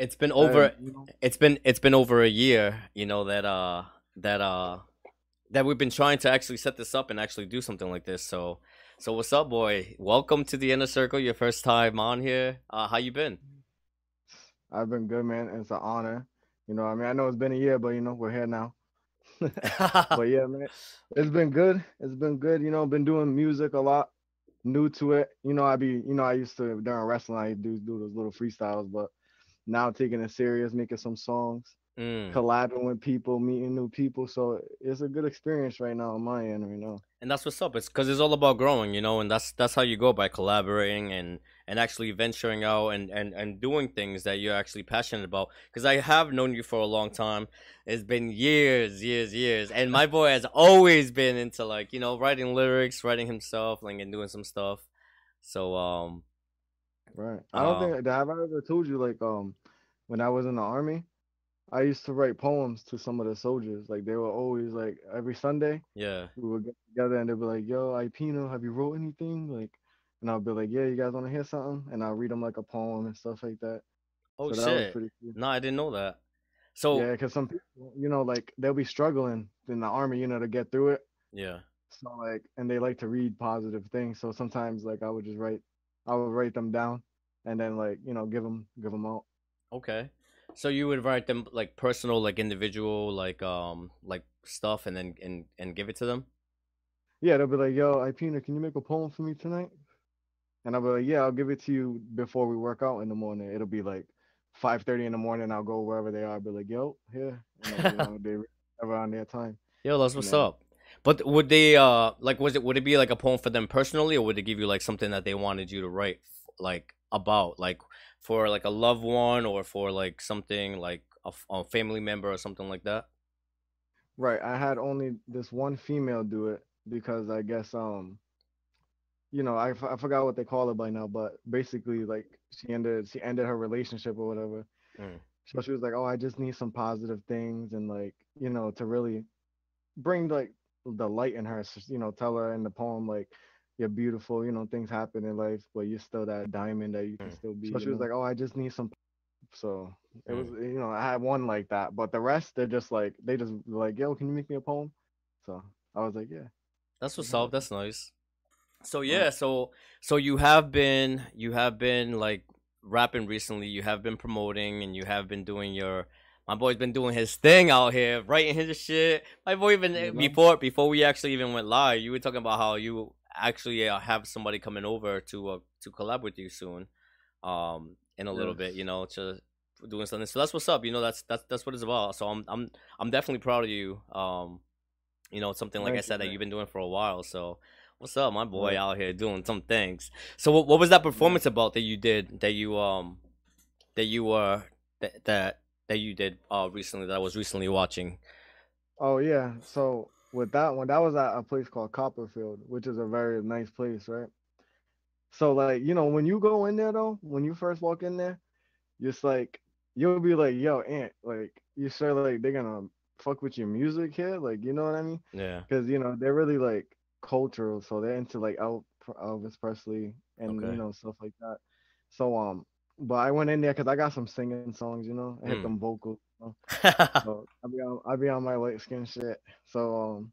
It's been over. You know, It's been it's been over a year. You know that uh that uh that we've been trying to actually set this up and actually do something like this. So so what's up, boy? Welcome to the inner circle. Your first time on here. Uh, how you been? I've been good, man. It's an honor. You know, I mean, I know it's been a year, but you know, we're here now. But yeah, man, it's been good. It's been good. You know, been doing music a lot, new to it. You know, I be, you know, I used to during wrestling, I do do those little freestyles, but now taking it serious, making some songs, Mm. collabing with people, meeting new people. So it's a good experience right now on my end right now. And that's what's up. It's because it's all about growing, you know, and that's that's how you go by collaborating and and actually venturing out and and and doing things that you're actually passionate about. Because I have known you for a long time. It's been years, years, years, and my boy has always been into like you know writing lyrics, writing himself, like and doing some stuff. So um, Right. I don't Uh, think have I ever told you like um when I was in the army, I used to write poems to some of the soldiers. Like they were always like every Sunday yeah, we would get together and they'd be like, "Yo, Ipino, have you wrote anything?" Like, and I'll be like, "Yeah, you guys want to hear something?" And I'll read them like a poem and stuff like that. oh so that was shit, pretty cool. no, I didn't know that. So Yeah, because some people, you know, like they'll be struggling in the army, you know, to get through it. yeah, So like, and they like to read positive things. So sometimes like I would just write, I would write them down, and then like you know give them give them out. okay. So you would write them like personal, like individual, like um, like stuff, and then and and give it to them. Yeah, they'll be like, "Yo, Ipina, can you make a poem for me tonight?" And I'll be like, "Yeah, I'll give it to you before we work out in the morning. It'll be like 5:30 in the morning. I'll go wherever they are. I'll be like, "Yo, here," and then, you know, they ever on their time. Yo, that's what's up. But would they uh like was it would it be like a poem for them personally or would it give you like something that they wanted you to write like about like for like a loved one or for like something like a family member or something like that? right, I had only this one female do it because I guess um, you know, I, f- I forgot what they call it by now, but basically like she ended she ended her relationship or whatever. Mm. So she was like, "Oh, I just need some positive things and like, you know, to really bring like the light in her. You know, tell her in the poem like, you're beautiful. You know, things happen in life, but you're still that diamond that you can Mm. still be. So You she was like, "Oh, I just need some." So it was, Mm. you know, I had one like that, but the rest they're just like they just like, "Yo, can you make me a poem?" So I was like, "Yeah." That's what's up. That's nice. So yeah, so so you have been you have been like rapping recently. You have been promoting and you have been doing your. My boy's been doing his thing out here, writing his shit. My boy even You know? before before we actually even went live, you were talking about how you actually uh, have somebody coming over to uh, to collab with you soon, um, in a little bit. You know, to doing something. So that's what's up. You know, that's that's that's what it's about. So I'm I'm I'm definitely proud of you. Um, you know, something like I Thank you, said that man. you've been doing for a while. So what's up, my boy Right. out here doing some things. So what what was that Yeah. performance about that you did that you um that you were that that that you did uh recently that I was recently watching? Oh yeah. So with that one, that was at a place called Copperfield, which is a very nice place, right? So like, you know, when you go in there though, when you first walk in there, just like you'll be like, yo, Aunt, like you sure like they're gonna fuck with your music here? Like, you know what I mean? Yeah. Because you know, they're really like cultural, so they're into like El Elvis Presley and Okay. you know, stuff like that. So um but I went in there because I got some singing songs, you know, I hit Mm. them vocals. You know? So I be on I be on my light skin shit. So um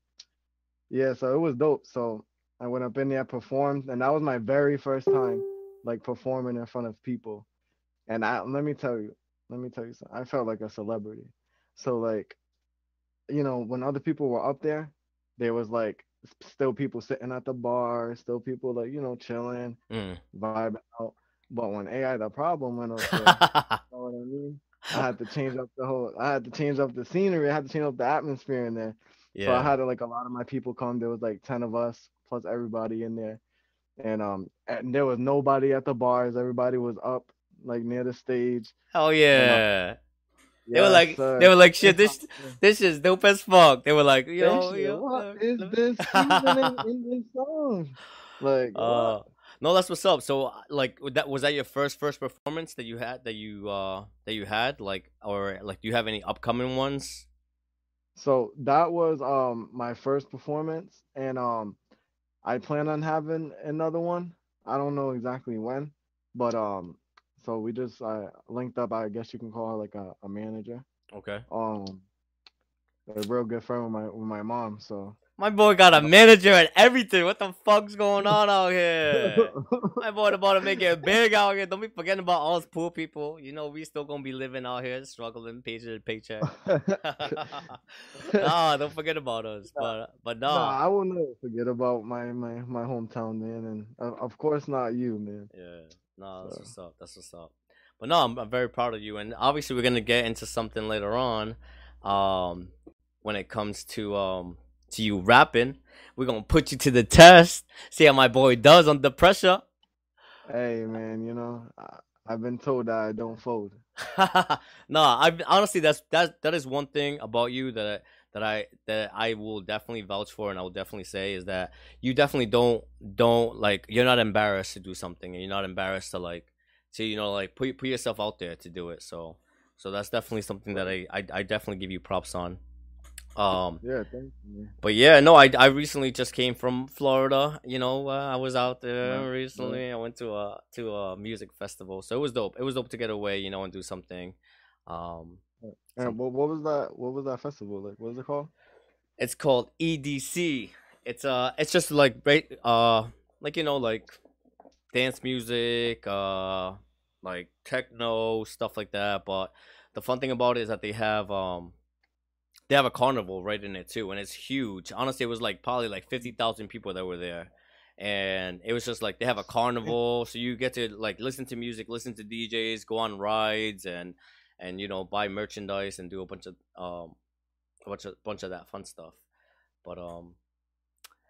yeah, so it was dope. So I went up in there, performed, and that was my very first time like performing in front of people. And I let me tell you, let me tell you something. I felt like a celebrity. So like, you know, when other people were up there, there was like still people sitting at the bar, still people like, you know, chilling, Mm. vibing out. But when AI the problem went up there, you know what I mean? I had to change up the whole I had to change up the scenery, I had to change up the atmosphere in there. So I yeah. had like a lot of my people come. There was like ten of us plus everybody in there, and um, and there was nobody at the bars. Everybody was up like near the stage. And uh, yeah. They were like sir. they were like shit this this is dope as fuck. They were like, yo, yo, What is this seasoning in this song? Like Uh? No, that's what's up. So, uh, like, was that was that your first first performance that you had that you uh that you had like or like do you have any upcoming ones? So that was um my first performance, and um I plan on having another one. I don't know exactly when, but um so we just uh, linked up. I guess you can call her like a, a manager. Okay. Um, a real good friend with my with my mom. So My boy got a manager and everything. What the fuck's going on out here? My boy about to make it big out here. Don't be forgetting about all us poor people. You know, we still gonna be living out here, struggling paycheck to paycheck. nah, don't forget about us. But but no. Nah, I will never forget about my my my hometown, man, and uh, of course not you, man. Yeah, no, that's So- what's up. That's what's up. But no, I'm, I'm very proud of you, and obviously we're gonna get into something later on, um, when it comes to um to you rapping. We're gonna put you to the test, see how my boy does under pressure. Hey, man, you know I, I've been told that I don't fold. no, I honestly that's that that is one thing about you that that I that I will definitely vouch for, and I will definitely say is that you definitely don't don't like you're not embarrassed to do something, and you're not embarrassed to like to you know like put put yourself out there to do it. So so that's definitely something that I I, I definitely give you props on. Um, Yeah, thank you. But yeah, no, I I recently just came from Florida. You know, uh, I was out there Nice, recently. I went to a to a music festival, so it was dope. It was dope to get away, you know, and do something. Um, And what, what was that? What was that festival like? What was it called? it's called EDC. It's uh, it's just like right, uh, like you know, like dance music, uh, like techno stuff like that. But the fun thing about it is that they have um, they have a carnival right in it too, and it's huge. Honestly, it was like probably like fifty thousand people that were there, and it was just like they have a carnival, so you get to like listen to music, listen to DJs, go on rides, and and you know buy merchandise and do a bunch of um, a bunch of bunch of that fun stuff. But um,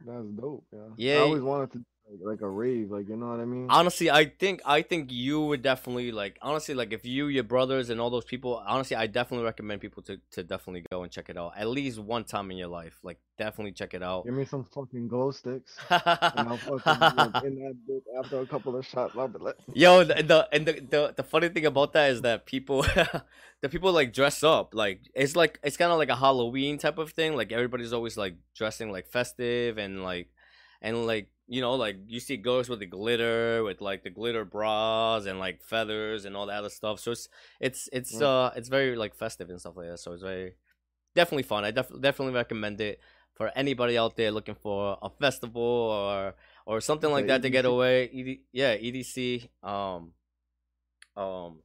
That's dope. Yeah. Yeah, I always wanted to like, a rave, like you know what I mean. honestly i think i think you would definitely like honestly like if you your brothers and all those people honestly i definitely recommend people to to definitely go and check it out at least one time in your life like definitely check it out Give me some fucking glow sticks. And I'll fucking like, in that bitch after a couple of shots. I'll be like, Yo, the, the and the, the the funny thing about that is that people, the people like dress up like it's like it's kind of like a Halloween type of thing. Like everybody's always like dressing like festive and like and like you know like you see girls with the glitter with like the glitter bras and like feathers and all that other stuff. So it's it's it's Mm. uh it's very like festive and stuff like that. So it's very definitely fun. I def- definitely recommend it for anybody out there looking for a festival or or something like that to get away. ED, yeah, EDC, um, um,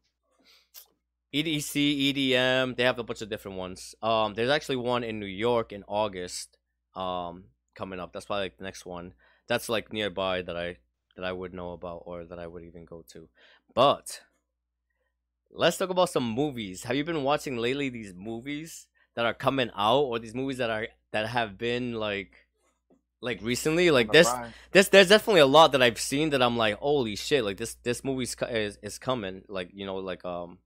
EDC, EDM. They have a bunch of different ones. Um, there's actually one in New York in August. Um, coming up. That's probably like the next one. That's like nearby that I that I would know about or that I would even go to. But let's talk about some movies. Have you been watching lately these movies that are coming out or these movies that are that have been like like recently like this this there's definitely a lot that I've seen that I'm like, holy shit! Like this this movie's is is coming. Like you know, like um,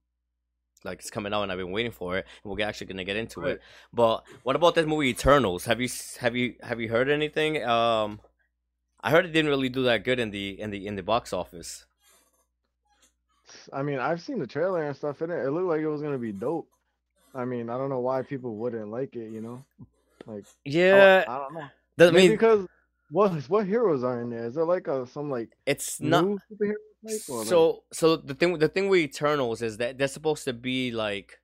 like it's coming out, and I've been waiting for it. And we're actually gonna get into Right. it. But what about this movie Eternals? Have you have you have you heard anything? Um, I heard it didn't really do that good in the in the in the box office. I mean, I've seen the trailer and stuff in it. It looked like it was gonna be dope. I mean, I don't know why people wouldn't like it. You know, like Yeah, I, don't know. I Maybe mean because what what heroes are in there? Is there like a some like it's not. new superhero type? Or like, So so the thing the thing with Eternals is that they're supposed to be like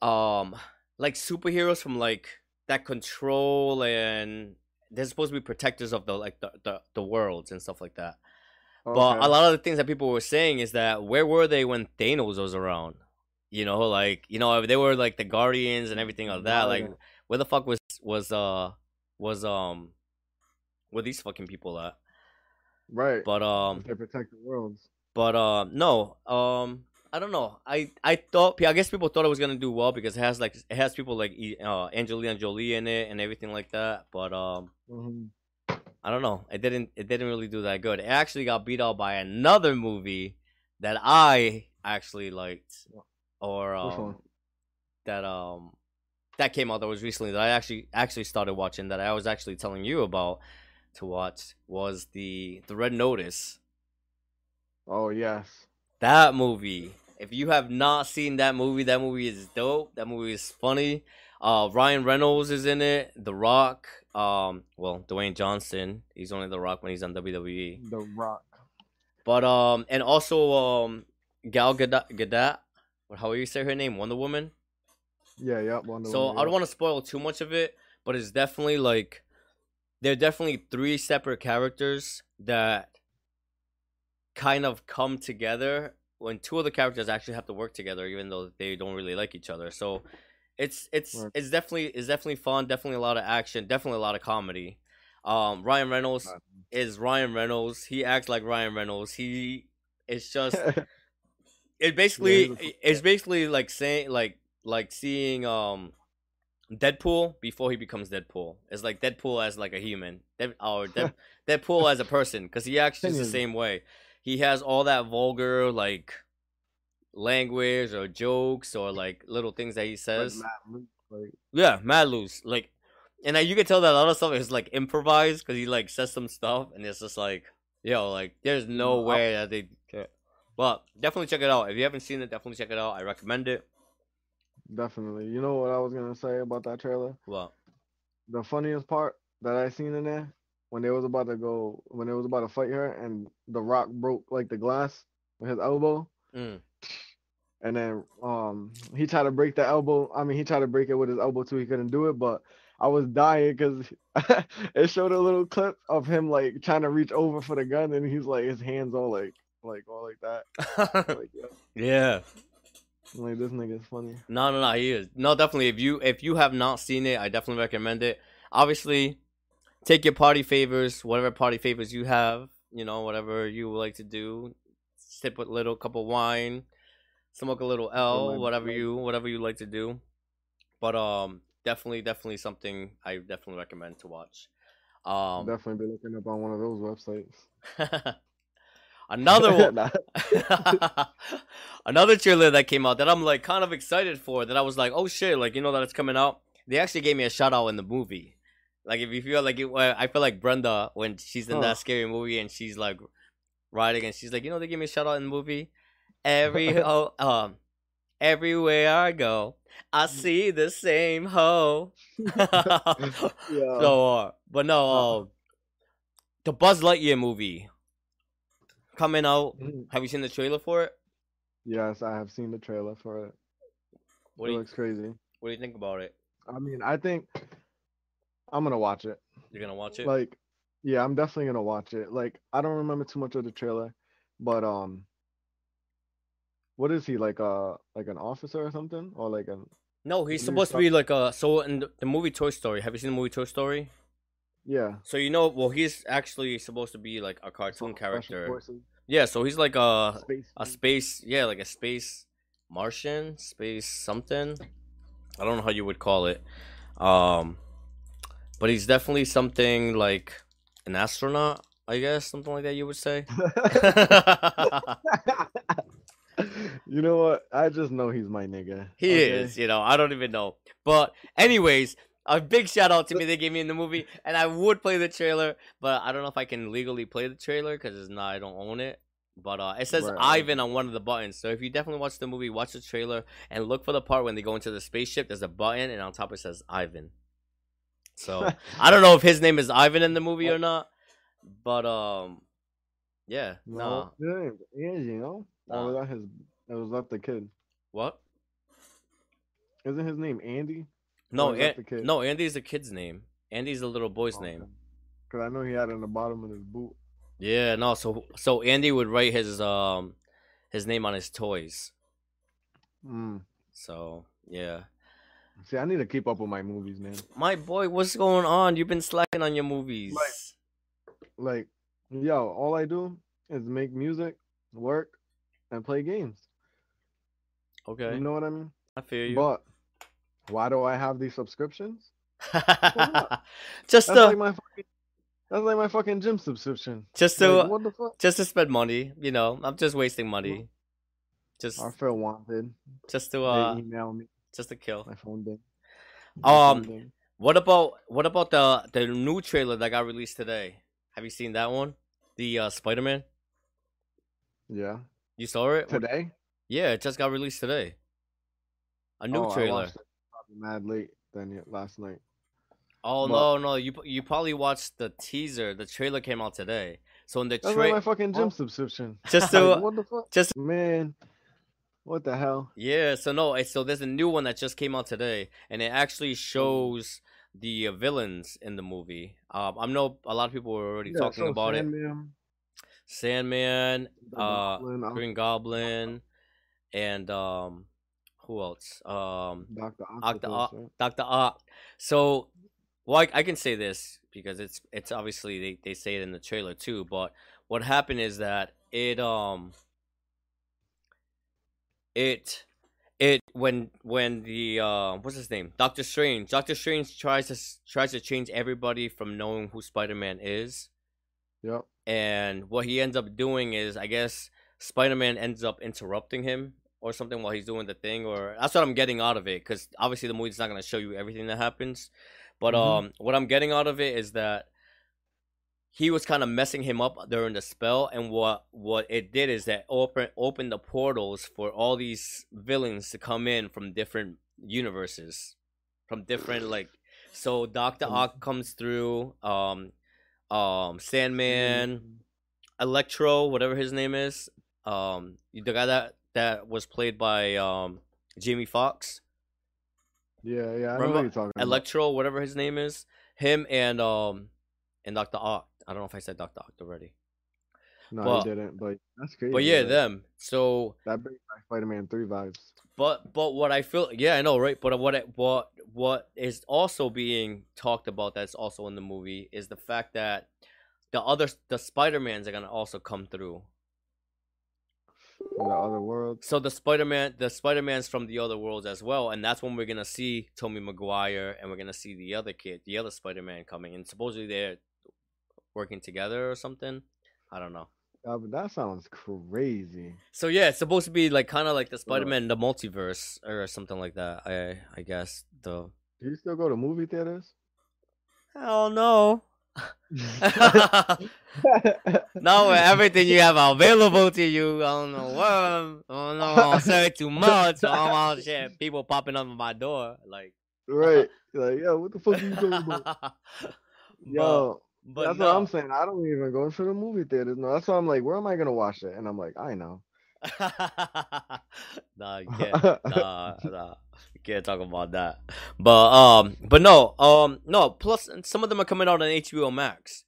um like superheroes from like that control and they're supposed to be protectors of the like the, the, the worlds and stuff like that. But a lot of the things that people were saying is that where were they when Thanos was around? You know, like you know, they were like the Guardians and everything like that. Like where the fuck was was uh was um where these fucking people at? right. But um they protect the worlds. but um, no, um, I don't know. I I thought I guess people thought it was gonna do well because it has like it has people like uh, Angelina Jolie in it and everything like that. But um, hmm I don't know. It didn't it didn't really do that good. It actually got beat out by another movie that I actually liked, or um, that um that came out that was recently that I actually actually started watching that I was actually telling you about to watch was the the Red Notice. Oh yes. That movie. If you have not seen that movie, that movie is dope. That movie is funny. Uh, Ryan Reynolds is in it. The Rock. Um, well, Dwayne Johnson. He's only The Rock when he's on WWE. The Rock. But um, and also um, Gal Gadot, Gadot, how do you say her name, Wonder Woman. Yeah, yeah. Wonder So Woman, I don't want to spoil too much of it, but it's definitely like they're definitely three separate characters that kind of come together when two of the characters actually have to work together, even though they don't really like each other. So it's it's it's definitely it's definitely fun, definitely a lot of action, definitely a lot of comedy. Um, Ryan Reynolds is Ryan Reynolds. He acts like Ryan Reynolds. He it's just it basically a- it's basically like saying like like seeing um Deadpool before he becomes Deadpool. It's like Deadpool as like a human, Dead, or Dead, Deadpool as a person, because he acts just the same way. He has all that vulgar like language or jokes or like little things that he Like, says. Luke, like, Yeah, mad loose. Like, and you can tell that a lot of stuff is like improvised because he like says some stuff, and it's just like, yo, like there's no way that they. Can. But definitely check it out. If you haven't seen it, definitely check it out. I recommend it. definitely. You know what I was gonna say about that trailer? Well, The funniest part that I seen in there when they was about to go when they was about to fight her and the rock broke like the glass with his elbow mm, and then um he tried to break the elbow i mean he tried to break it with his elbow too he couldn't do it but i was dying because it showed a little clip of him like trying to reach over for the gun and he's like his hands all like like all like that like yeah, yeah. I'm like this nigga's funny No, no, no. He is. No, definitely. If you if you have not seen it, I definitely recommend it. Obviously, take your party favors, whatever party favors you have. You know, whatever you like to do. Sip a little cup of wine, smoke a little L, whatever you whatever you like to do. But um, definitely, definitely something I definitely recommend to watch. Um, definitely be looking up on one of those websites another one. Another trailer that came out that I'm like kind of excited for that I was like, oh shit, like you know that it's coming out. They actually gave me a shout out in the movie. Like if you feel like it, I feel like Brenda when she's in Huh. that scary movie and she's like riding and she's like, you know, they give me a shout out in the movie. Every oh, um, everywhere I go, I see the same hoe. yeah So, uh, but no, uh, the Buzz Lightyear movie coming out. Mhm. Have you seen the trailer for it? yes i have seen the trailer for it What it do you looks crazy What do you think about it? i mean i think i'm gonna watch it You're gonna watch it? like yeah i'm definitely gonna watch it like i don't remember too much of the trailer but um what is he like uh like an officer or something or like an no, he's supposed to be like a. So in the, the movie Toy Story, have you seen the movie Toy Story? yeah So you know, well, he's actually supposed to be like a cartoon character. Yeah, so he's like a space a space, yeah, like a space Martian, space something. I don't know how you would call it. Um, but he's definitely something like an astronaut, I guess, something like that. You would say. you know what i just know he's my nigga He okay? is, you know, I don't even know. But anyways, a big shout out to me they gave me in the movie, and I would play the trailer, but I don't know if I can legally play the trailer because it's not I don't own it. But uh, it says Right. Ivan on one of the buttons. So if you definitely watch the movie, watch the trailer and look for the part when they go into the spaceship. There's a button, and on top it says Ivan. So I don't know if his name is Ivan in the movie or not, but um, yeah, no no, name's you know Nah. or was that his it was that the kid what? isn't his name andy No, Or is that An- no, Andy's the kid's name. Andy's the little boy's Oh, name. because i know he had it in the bottom of his boot Yeah, no. So so Andy would write his um his name on his toys. mm. So yeah, see i need to keep up with my movies man my boy, what's going on? You've been slacking on your movies. like yo all i do is make music work and play games Okay, you know what i mean I feel you. but why do i have these subscriptions just that's to like my fucking that's like my fucking gym subscription just to like, what the fuck just to spend money. You know, I'm just wasting money. Just i feel wanted just to uh email me just to kill. my phone ding Um, phone ding. What about what about the the new trailer that got released today? Have you seen that one? The uh Spider Man. yeah You saw it? Today Yeah, it just got released today. A new Oh, trailer. mad late than last night Oh But- no, no, you you probably watched the teaser. The trailer came out today, So in the trailer, my fucking gym Huh? subscription. just Like, what the fuck, just man? What the hell? yeah. So no, so there's a new one that just came out today, and it actually shows the uh, villains in the movie. Um, I know a lot of people were already Yeah, talking so about it. Sandman, Sandman, uh, Goblin, Green Goblin, and um, who else? Um, Doctor Octopus. Doctor Ock. So, well, I, I can say this because it's it's obviously they, they say it in the trailer too. But what happened is that it um it it when when the uh what's his name Doctor Strange Doctor Strange tries to tries to change everybody from knowing who Spider Man is, Yep. and what he ends up doing is I guess Spider Man ends up interrupting him or something while he's doing the thing, or that's what I'm getting out of it. Because obviously the movie's not gonna show you everything that happens, but Mhm. um, what I'm getting out of it is that he was kind of messing him up during the spell, and what what it did is that open opened the portals for all these villains to come in from different universes, from different like. So Doctor Ock comes through. Um, um, Sandman. Electro, whatever his name is, um, the guy that that was played by um Jamie Foxx Yeah, yeah. I know Remember what you're talking about. Electro, whatever his name is, him and um and Doctor Ock. I don't know if I said Doctor Ock already, No, but- he didn't. But that's crazy. but yeah, that- them. So, That brings back Spider-Man three vibes. but but what I feel, yeah, I know, right? But what it, what what is also being talked about that's also in the movie is the fact that the other the Spider Mans are gonna also come through. In the other world. So the Spider Man, the Spider Man's from the other worlds as well, and that's when we're gonna see Tobey Maguire, and we're gonna see the other kid, the other Spider Man coming, and supposedly they're working together or something. I don't know. But that sounds crazy. So yeah, it's supposed to be like kind of like the Uh. Spider Man, the multiverse or something like that. I I guess the Do you still go to movie theaters? hell no. no, everything you have available to you. I don't know what. I don't know. I'll say too much. I'm all shit. People popping up at my door like. right. Like, yo, what the fuck are you talking about? but, Yo, but that's no. what I'm saying. I don't even go to the movie theaters. No, that's why I'm like, where am I gonna watch it? And I'm like, I know. nah, you can't. Nah, nah, you can't talk about that. But um, but no, um, no. Plus, some of them are coming out on HBO Max.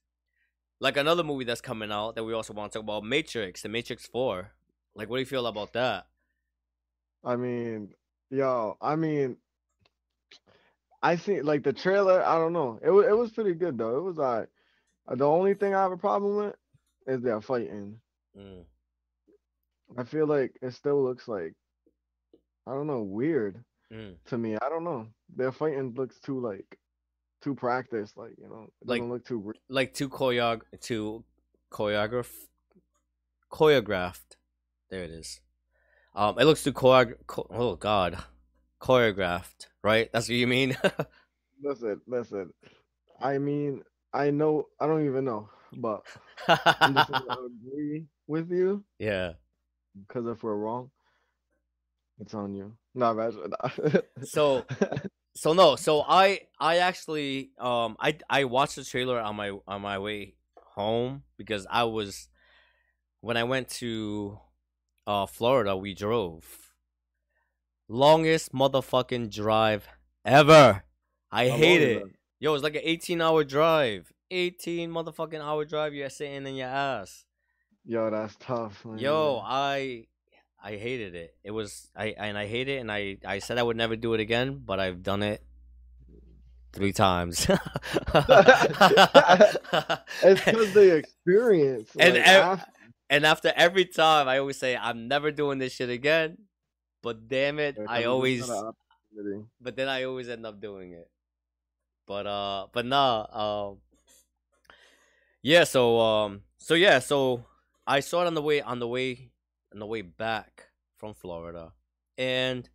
Like another movie that's coming out that we also want to talk about, Matrix, The Matrix Four. Like, what do you feel about that? I mean, yo, I mean, I see like the trailer. I don't know. It was it was pretty good though. It was like. Uh, The only thing I have a problem with is their fighting. Mm. I feel like it still looks like I don't know weird Mm. to me. I don't know. Their fighting looks too like too practiced. Like you know, it Like- doesn't look too. re- Like too choreog, too choreograph, choreographed. There it is. Um, it looks too choreog. cho- oh God, choreographed. Right? That's what you mean. Listen, listen. I mean, I know. I don't even know, but I'm just gonna agree with you. yeah. Because if we're wrong, it's on you. Nah, man. So- So no, so I I actually um I I watched the trailer on my on my way home because I was when I went to uh Florida we drove longest motherfucking drive ever. I hate it. that? Yo, it's like an 18 hour drive. 18 motherfucking hour drive you're sitting in your ass. Yo, that's tough. Man. Yo, I I hated it. It was I and I hate it and I I said I would never do it again, but I've done it three times. it's because the experience. And like, ev- af- and after every time I always say I'm never doing this shit again. But damn it, I always but then I always end up doing it. But uh but nah, um Yeah, so um so yeah, so I saw it on the way on the way on the way back from Florida. And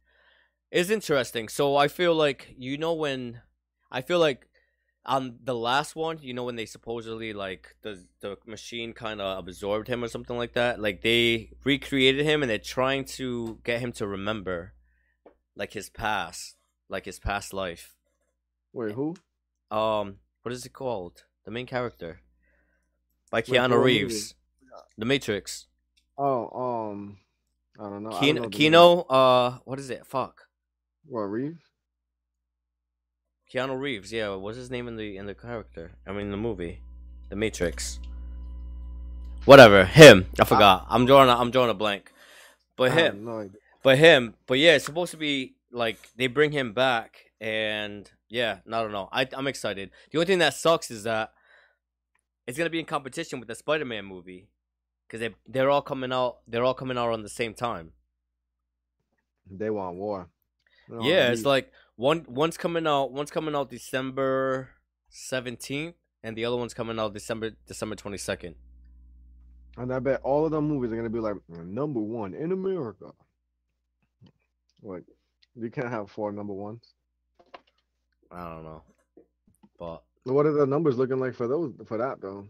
it's interesting. So I feel like you know when I feel like on the last one, you know when they supposedly like the the machine kind of absorbed him or something like that, like they recreated him and they're trying to get him to remember like his past, like his past life. Wait, who? Um, what is it called? The main character. by Keanu? Reeves. The Matrix. Oh, um, I don't know. I don't Kino, know Kino, uh, what is it? Fuck. What Reeves? Keanu Reeves. Yeah, what's his name in the in the character? I mean, the movie, The Matrix. Whatever. Him. I forgot. I'm drawing. A, I'm drawing a blank. But I him. no. But him. But yeah, it's supposed to be like they bring him back, and yeah, I don't know. I I'm excited. The only thing that sucks is that it's gonna be in competition with the Spider-Man movie, because they they're all coming out. They're all coming out on the same time. They want war. They Yeah, it's like one one's coming out. One's coming out December seventeenth, and the other one's coming out December December twenty second. And I bet all of them movies are gonna be like number one in America. Like, you can't have four number ones. I don't know, but What are the numbers looking like for those for that though?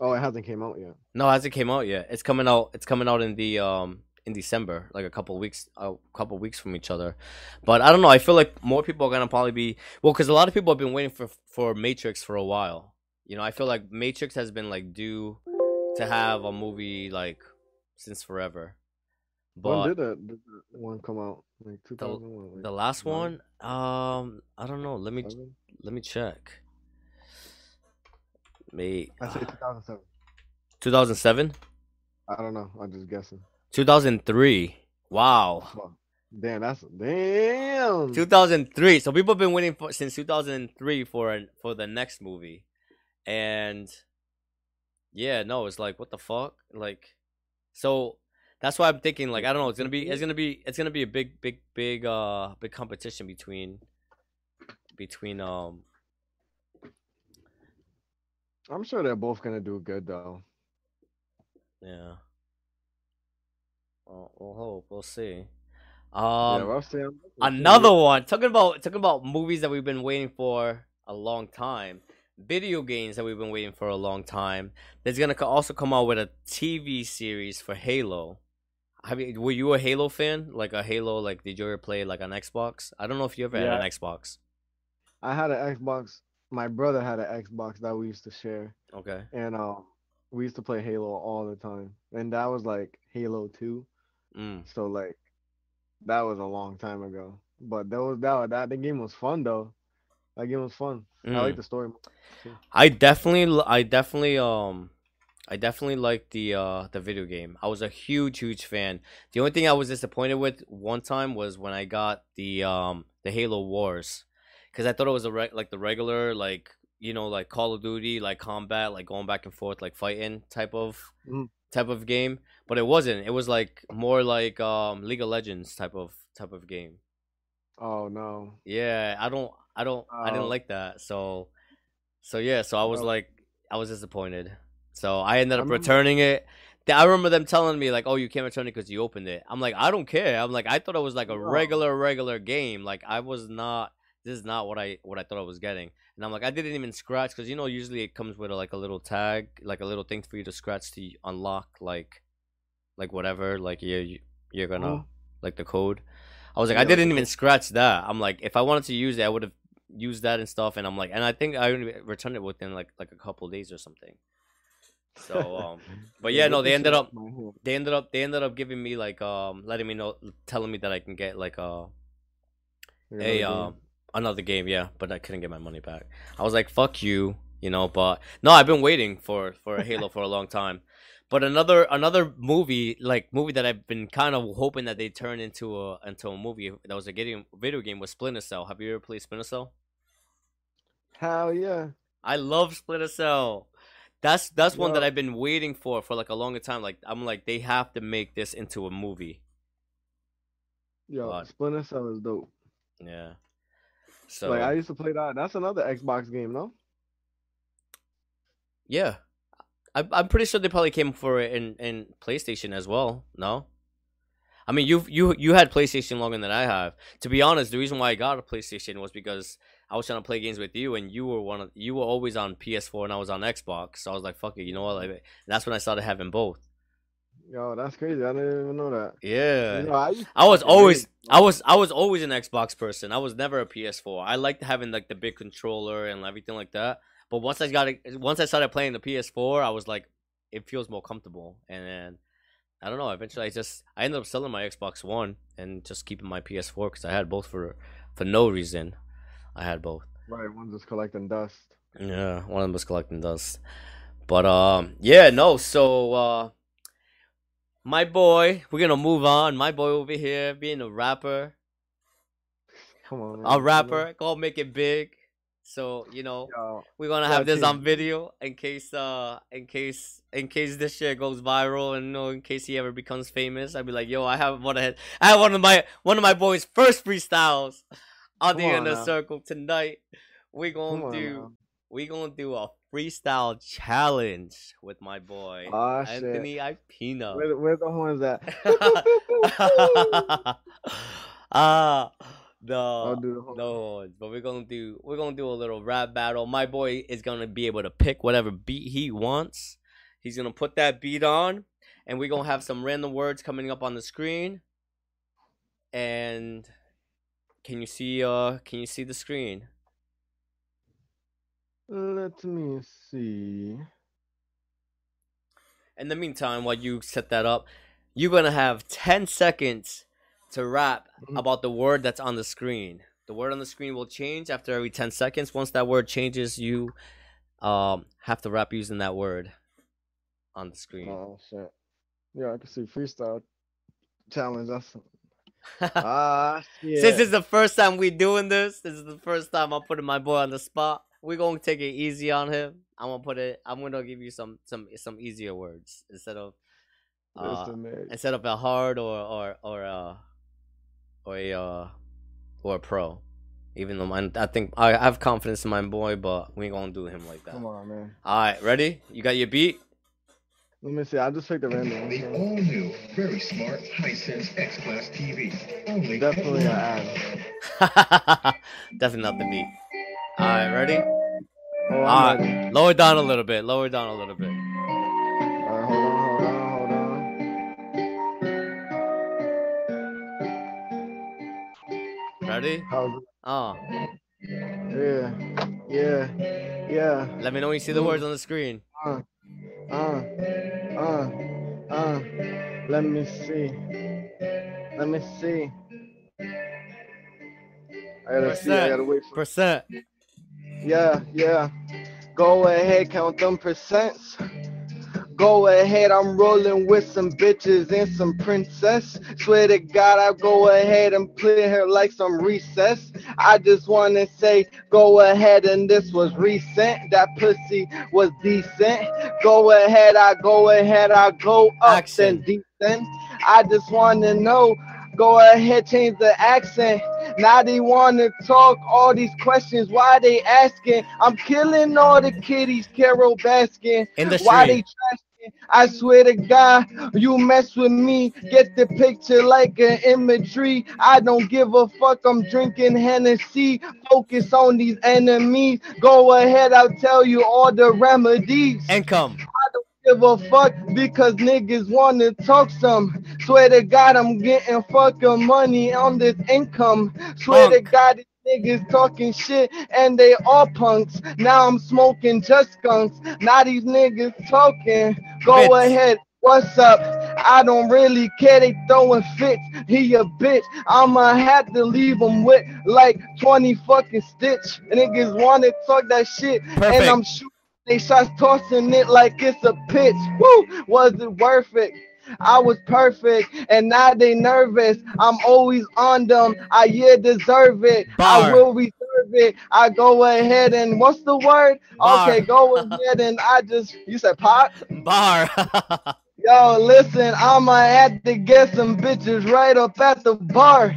Oh, it hasn't came out yet. no, it hasn't came out yet. It's coming out. It's coming out in the um in December, like a couple weeks, a couple weeks from each other. But I don't know. I feel like more people are gonna probably be well, because a lot of people have been waiting for for Matrix for a while. You know, I feel like Matrix has been like due to have a movie like since forever. But when did that, did that one come out? Like 2001. Like The last one, um, I don't know. Let me seven? let me check. May I say 2007. 2007, I don't know. I'm just guessing. 2003. Wow. Damn, that's damn. 2003. So people have been waiting for since 2003 for an, for the next movie, and yeah, no, it's like what the fuck, like, so that's why I'm thinking like I don't know. It's gonna be it's gonna be it's gonna be a big big big uh big competition between between um I'm sure they're both gonna do good though. Yeah. Well, we'll hope. We'll see. yeah, Um, we'll see. I'm- another one. Talking about talking about movies that we've been waiting for a long time. Video games that we've been waiting for a long time. There's gonna also come out with a TV series for Halo. Have you, were you a Halo fan? Like a Halo? Like did you ever play like on Xbox? I don't know if you ever had an Xbox. I had an Xbox. My brother had an Xbox that we used to share, Okay. and um, we used to play Halo all the time. And that was like Halo 2. Mm. So like, that was a long time ago. But that was that that the game was fun though. That game was fun. I Mm. like the story. I definitely, I definitely, um, I definitely liked the uh the video game. I was a huge, huge fan. The only thing I was disappointed with one time was when I got the um the Halo Wars, because I thought it was a re- like the regular like you know like Call of Duty like combat like going back and forth like fighting type of Mhm. type of game, but it wasn't. It was like more like um League of Legends type of type of game. Oh no. Yeah, I don't, I don't, I didn't Oh. like that. So, so yeah, so I was Oh. like, I was disappointed. So I ended I up remember- returning it. I remember them telling me like, "Oh, you can't return it because you opened it." I'm like, I don't care. I'm like, I thought it was like a regular, regular game. Like I was not. This is not what I what I thought I was getting. And I'm like, I didn't even scratch because you know usually it comes with a, like a little tag, like a little thing for you to scratch to unlock like, like whatever, like you you- you're gonna Mhm. like the code. I was like, Yeah, I didn't even scratch that. I'm like, if I wanted to use it, I would have used that and stuff. And I'm like, and I think I only returned it within like like a couple of days or something. So, um, but yeah, no, they ended up out my hand. they ended up they ended up giving me like um letting me know telling me that I can get like uh a another um game. another game, yeah, but I couldn't get my money back. I was like, fuck you, you know. But no, I've been waiting for for a Halo for a long time. But another another movie like movie that I've been kind of hoping that they turn into a into a movie that was a game video game was Splinter Cell. Have you ever played Splinter Cell? Hell yeah. I love Splinter Cell. That's that's one that I've been waiting for for like a longer time. Like I'm like they have to make this into a movie. Yo, God. Splinter Cell is dope. Yeah. So Like I used to play that. That's another Xbox game, no? yeah, I, I'm pretty sure they probably came for it in in PlayStation as well. No. I mean, you you you had PlayStation longer than I have. To be honest, the reason why I got a PlayStation was because I was trying to play games with you, and you were one of you were always on PS4 and I was on Xbox. So I was like, "Fuck it," you know what? Like, mm-hmm. that's when I started having both. Yo, that's crazy. I didn't even know that. Yeah. You know, I, I was always I was I was always an Xbox person. I was never a PS4. I liked having like the big controller and everything like that. But once I got it, once I started playing the PS4, I was like it feels more comfortable. And then I don't know. Eventually, I just I ended up selling my Xbox One and just keeping my PS4 because I had both for for no reason. I had both. Right, one's just collecting dust. Yeah, one of them was collecting dust. But um, yeah, no. So uh, my boy, we're gonna move on. My boy over here being a rapper, Come on, man. a rapper, go make it big. So you know, Yo, we're gonna have this on video in case uh in case in case this shit goes viral and you know in case he ever becomes famous i'd be like yo i have one of i have one of my one of my boys first freestyles on the Come on inner now. circle tonight we come gonna on do we gonna do a freestyle challenge with my boy shit. anthony ipina Where, where the horns at? ah the I'll do the horns. no, but we're gonna do we're gonna do a little rap battle. My boy is gonna be able to pick whatever beat he wants. He's gonna put that beat on, and we're gonna have some random words coming up on the screen. And can you see uh can you see the screen? Let me see. In the meantime, while you set that up, you're gonna have ten seconds to rap Mhm. about the word that's on the screen. The word on the screen will change after every ten seconds. Once that word changes, you um have to rap using that word on the screen. Oh shit. Yeah, I can see freestyle challenge. That's ah. Since it's the first time we doing this, this is the first time I'm putting my boy on the spot. We're gonna take it easy on him. I'm gonna put it. I'm gonna give you some some some easier words instead of uh, Listen, instead of a hard or or or uh or a uh or a pro. Even though mine, I think I have confidence in my boy, but we ain't gonna do him like that. Come on, man. All right, ready? You got your beat? Let me see. I just picked a random one. The all new, very smart, Hisense X Class TV. Only Definitely an at ad. Definitely not the beat. All right, ready? Oh, All I'm ready. lower down a little bit. Lower down a little bit. Alright, hold on, hold on, hold on. Ready? How's Oh. Yeah, yeah, yeah. let me know when you see the words on the screen. Uh, uh, uh, uh. Let me see. Let me see. I gotta see. I gotta wait for. Percent. Yeah, yeah. Go ahead, count them percents. Go ahead, I'm rolling with some bitches and some princess. Swear to God, I'll go ahead and play her like some recess. I just wanna say, go ahead, and this was recent. That pussy was decent. Go ahead, I go ahead, I go up Action. and decent. I just wanna know, go ahead, change the accent. Now they wanna talk all these questions. Why they asking? I'm killing all the kiddies, Carole Baskin. In the Why they street. I swear to God, you mess with me, get the picture like an imagery. I don't give a fuck. I'm drinking Hennessy. Focus on these enemies. Go ahead, I'll tell you all the remedies Income. I don't give a fuck because niggas wanna talk some. Swear to God, I'm getting fucking money on this income. Swear to God, niggas talking shit and they all punks. Now I'm smoking just skunks. Now these niggas talking. Go Bitch. ahead. What's up? I don't really care. They throwing fits. He a bitch. I'ma have to leave him with like 20 fucking stitch. Niggas wanna talk that shit. And I'm shooting they shots tossing it like it's a pitch. Woo! Was it worth it? I was perfect, and now they nervous. I'm always on them. I yeah deserve it. I will reserve it. I go ahead and what's the word? Bar. Okay, go ahead and I just you said pot. Bar. Yo, listen, I'ma have to get some bitches right up at the bar.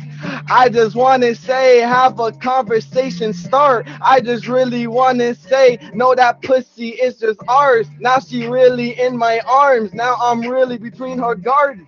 I just wanna say, have a conversation start. I just really wanna say, no, that pussy is just ours. Now she really in my arms. Now I'm really between her gardens.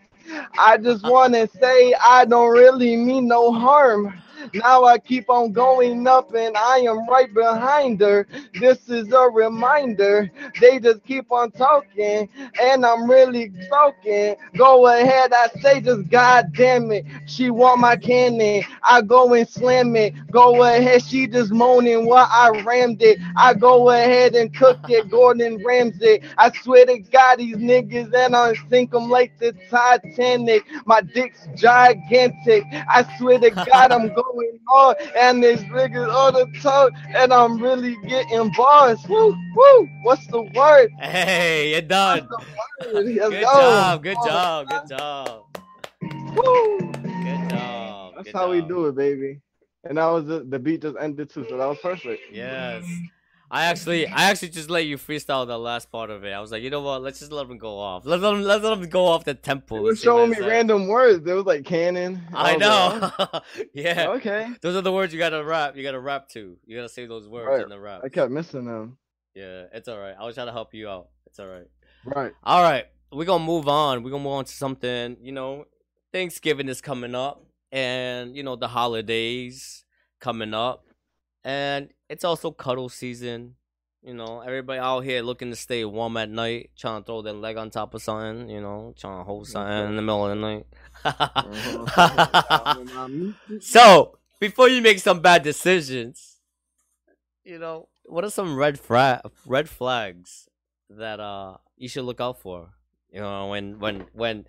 I just wanna say, I don't really mean no harm. Now I keep on going up and I am right behind her. This is a reminder. They just keep on talking and I'm really soaking. Go ahead, I say just God damn it. She want my cannon. I go and slam it. Go ahead, she just moaning while I rammed it. I go ahead and cook it. Gordon Ramsay. I swear to God, these niggas and I sink them like the Titanic. My dick's gigantic. I swear to God, I'm going on, and these niggas on the talk, and I'm really getting bars. Woo, woo. What's the word? Hey, you're done. What's the word? Let's Good go. job. Good job. Good job. Woo. Good job. That's good how we do it, baby. And that was the, the beat just ended too, so that was perfect. Yes. I actually, I actually just let you freestyle the last part of it. I was like, you know what? Let's just let him go off. Let them, let them go off the tempo. It and was showing me random words. It was like cannon. I was know. like, yeah. okay. Those are the words you gotta rap. You gotta rap to. You gotta say those words Right. in the rap. I kept missing them. Yeah, it's all right. I was trying to help you out. It's all right. Right. All right, we're gonna move on. We're gonna move on to something. You know, Thanksgiving is coming up, and you know the holidays coming up, and it's also cuddle season. You know, everybody out here looking to stay warm at night, trying to throw their leg on top of something. You know, trying to hold something in the middle of the night. Uh-huh. so before you make some bad decisions, you know, what are some red fra- red flags that uh you should look out for? You know, when when when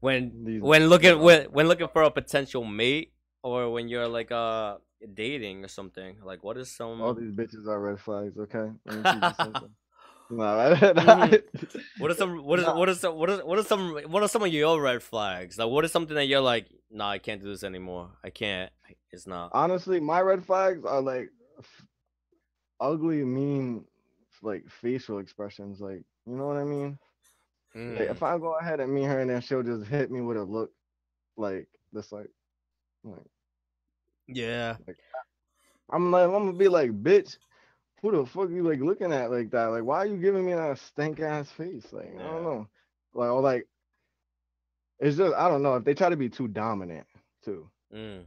when when looking when when looking for a potential mate or when you're like uh dating or something. Like what is some All these bitches are red flags, okay? Let me teach you something. Nah, Mhm. what are some what is Nah. what is some what are some what are some of your red flags? Like what is something that you're like, nah, I can't do this anymore. I can't. It's not. Honestly, my red flags are like f- ugly, mean, like facial expressions. Like, you know what I mean? Like, Mm. if I go ahead and meet her and then she'll just hit me with a look like this, like, like Yeah. I'm like, I'm gonna be like, bitch, who the fuck you like looking at like that? Like, why are you giving me that stank ass face? Like, I don't know. Like, or like, it's just, I don't know. If they try to be too dominant, too, Mm.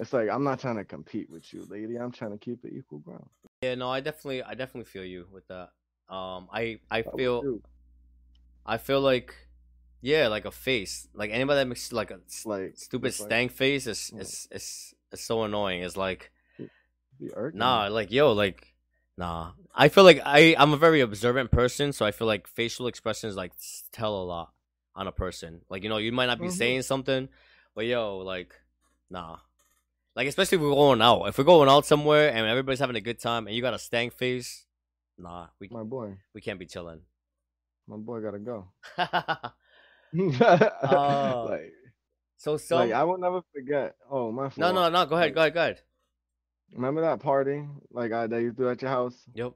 it's like, I'm not trying to compete with you, lady. I'm trying to keep it equal ground. Yeah, no, I definitely, I definitely feel you with that. Um, I, I feel. I feel like, yeah, like a face, like anybody that makes like a like stupid like, stank face is, Yeah. is, is, is so annoying. It's like, nah, like yo, like, nah. I feel like I, I'm a very observant person, so I feel like facial expressions like tell a lot on a person. Like you know, you might not be Mhm. saying something, but yo, like, nah. Like especially if we're going out. If we're going out somewhere and everybody's having a good time and you got a stank face, nah, we My boy, we can't be chilling. my boy gotta go. Oh, like, so some like I will never forget. Oh, my fault. no no no go ahead go ahead go ahead. Remember that party like I that you threw at your house? Yep.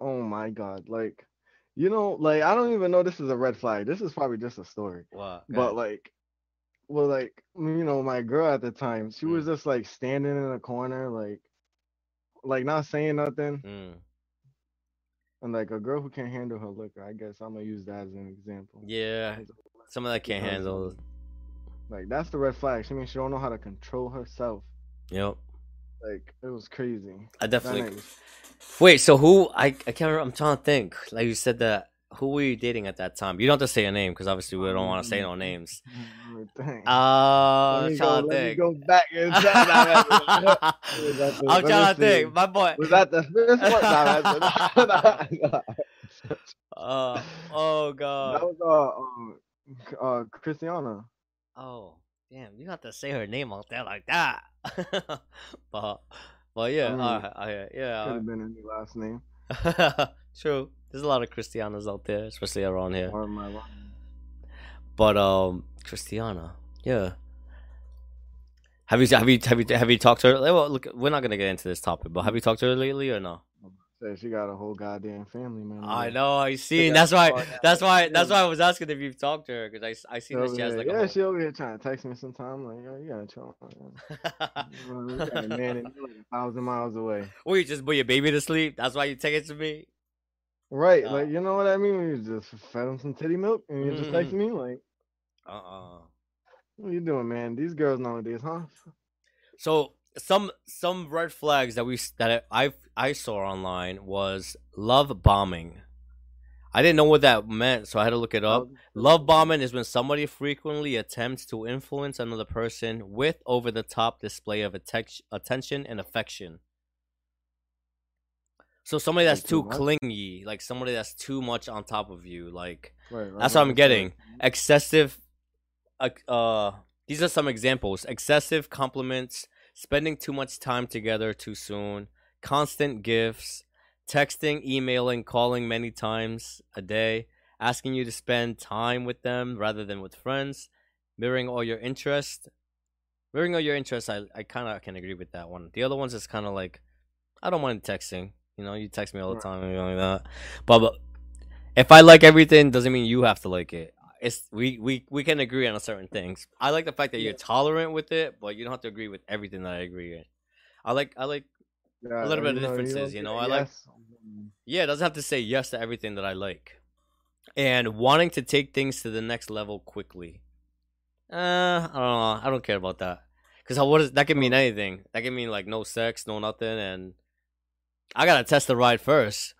Oh my god, like you know, like I don't even know this is a red flag. This is probably just a story. What? Go But like well like you know, my girl at the time, she was Mm. just like standing in a corner, like like not saying nothing. Mm. And like a girl who can't handle her liquor, I guess I'm gonna use that as an example. Yeah, someone that can't handle. Like that's the red flag. She means she don't know how to control herself. Yep. Like it was crazy. I definitely. Wait, so who? I I can't remember. I'm trying to think. Like you said that. Who were you dating at that time? You don't have to say a name because obviously we don't want to say no names. Dang. Uh, let I'm me go, trying to let me think. go back and. I'm Was that the- let me trying to think. My boy. Was that the first one? Nah, that's- nah, nah. Uh, oh god. That was uh, um, uh, Christiana. Oh, damn! You have to say her name out there like that. but, but yeah, I mean, uh, I, Could have been any last name. True. There's a lot of Christianas out there, especially around here. But um, Christiana, yeah. Have you have you have you have you talked to her? Well, look, we're not gonna get into this topic, but have you talked to her lately or no? Said she got a whole goddamn family, man. I know, I seen. That's why. That's why. That's why I was asking if you've talked to her because I I seen that she has like yeah, whole. she over here trying to text me sometime. Like, yo, you gotta chill. man. You got a man and you're like a thousand miles away. Or you just put your baby to sleep. That's why you take it to me. Right, Nah. like you know what I mean? You just fed him some titty milk and you just text Mhm. me like, Uh uh "What you doing, man? These girls nowadays, huh?" So some some red flags that we that I I saw online was love bombing. I didn't know what that meant, so I had to look it up. Love bombing is when somebody frequently attempts to influence another person with over the top display of atte- attention and affection. So somebody that's too clingy, like somebody that's too much on top of you, like Right, right, that's what I'm getting. excessive uh, uh these are some examples excessive compliments spending too much time together too soon constant gifts texting emailing calling many times a day asking you to spend time with them rather than with friends mirroring all your interests mirroring all your interests i, I kind of can agree with that one. The other ones is kind of like i don't mind texting you know you text me all the time and like that. But, but if I like everything, doesn't mean you have to like it. It's we we we can agree on certain things. I like the fact that you're Yeah. tolerant with it, but you don't have to agree with everything that I agree in. I like I like Yeah, little bit of you know, differences, you know, I like- yes. Mm, yeah, it doesn't have to say yes to everything that I like. And wanting to take things to the next level quickly. Uh, I don't know. I don't care about that. Cause how what is that can mean Oh. anything. That can mean like no sex, no nothing, and I gotta test the ride first.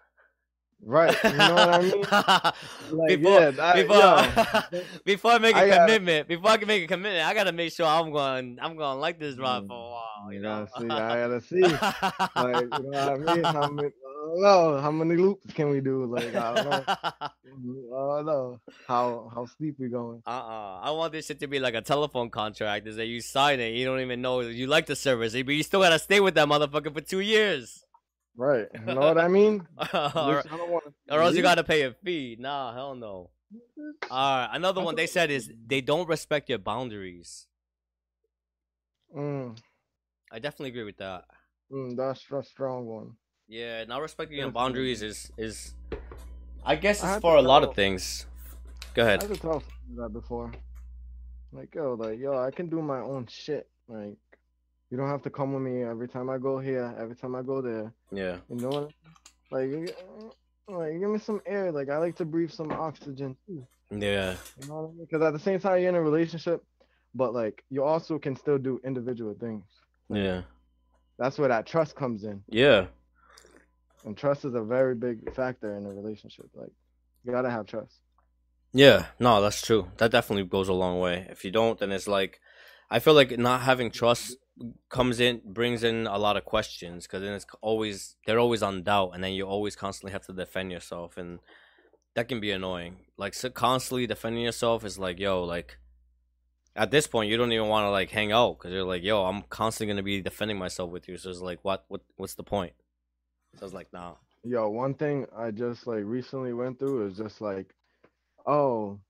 Right, you know what I mean? Like, before, yeah, I- before, before I make a I gotta- commitment, before I can make a commitment, I gotta make sure I'm going. I'm to like this ride Mm, for a while. You you know. see, I gotta see. Like, you know what I mean? How many, I how many loops can we do? Like, I don't know. I don't know how how steep we going. Uh-uh. I want this shit to be like a telephone contract. Is that you sign it, you don't even know you like the service, but you still gotta stay with that motherfucker for two years, Right, you know what I mean? or, I or else you gotta pay a fee. Nah, hell no. All right, another one they said is they don't respect your boundaries. Mm, I definitely agree with that. mm, that's a strong one. Yeah, not respecting your boundaries is is, I guess I it's had for to a lot of things. Go I ahead. had to tell someone that before. Like, yo, like, yo, I can do my own shit. Like, you don't have to come with me every time I go here, every time I go there. Yeah. You know what? Like, you- like, give me some air. Like, I like to breathe some oxygen too. Yeah. You know what I mean? Because at the same time, you're in a relationship, but like, you also can still do individual things. Yeah. That's where that trust comes in, Yeah. and trust is a very big factor in a relationship. Like, you gotta have trust. Yeah, no, that's true. That definitely goes a long way. If you don't, then it's like, I feel like not having trust comes in, brings in a lot of questions because then it's always they're always on doubt, and then you always constantly have to defend yourself, and that can be annoying. Like so constantly defending yourself is like, yo, like at this point you don't even want to like hang out because you're like, yo, I'm constantly gonna be defending myself with you. So it's like, what, what, what's the point? So it's like, nah. Yo, one thing I just like recently went through is just like, oh,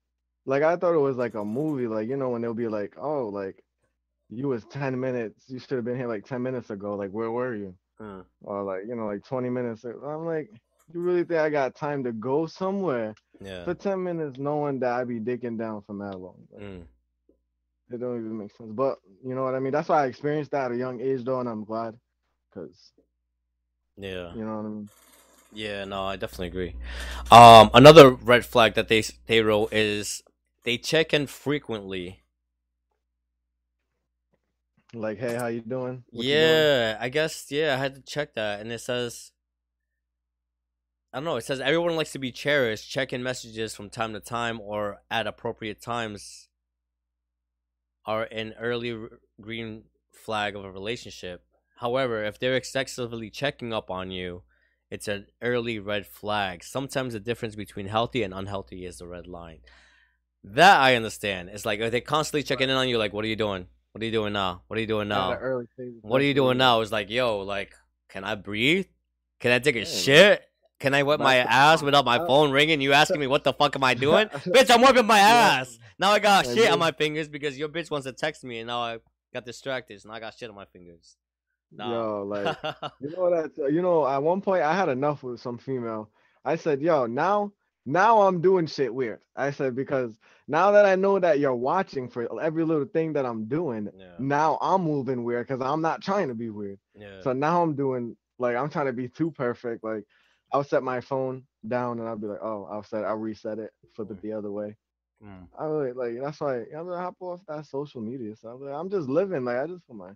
like I thought it was like a movie, like you know when they'll be like, oh, like you was ten minutes, you should have been here like ten minutes ago, like where were you? Hmm. Or like you know like twenty minutes. I'm like, you really think I got time to go somewhere Yeah. for ten minutes, knowing that I'd be dicking down for that long? Like, Mm. It don't even make sense. But you know what I mean? That's why I experienced that at a young age though, and I'm glad, cause Yeah. you know what I mean. Yeah, no, I definitely agree. Um, another red flag that they they wrote is they check in frequently. Like, hey, how you doing? What you doing? yeah, I guess yeah, I had to check that, and it says, I don't know. It says everyone likes to be cherished. Check in messages from time to time or at appropriate times are an early green flag of a relationship. However, if they're excessively checking up on you, it's an early red flag. Sometimes the difference between healthy and unhealthy is the red line. That I understand. It's like if they constantly checking in on you, like, what are you doing? What are you doing now? What are you doing now? What are you doing now? It's like, yo, like, can I breathe? Can I take a shit? Can I wipe my ass without my phone ringing? You asking me what the fuck am I doing? bitch, I'm wiping my ass. Now I got shit on my fingers because your bitch wants to text me and now I got distracted. So now I got shit on my fingers. Nah. Yo, like you know that you know at one point I had enough with some female. I said, yo, now now I'm doing shit weird. I said because now that I know that you're watching for every little thing that I'm doing, yeah. now I'm moving weird because I'm not trying to be weird. Yeah. So now I'm doing like I'm trying to be too perfect. Like I'll set my phone down and I'll be like, oh, I'll set, I'll reset it, flip it the other way. Mm. I really like that's why I'm gonna hop off that social media. So I'm, like, I'm just living like I just put my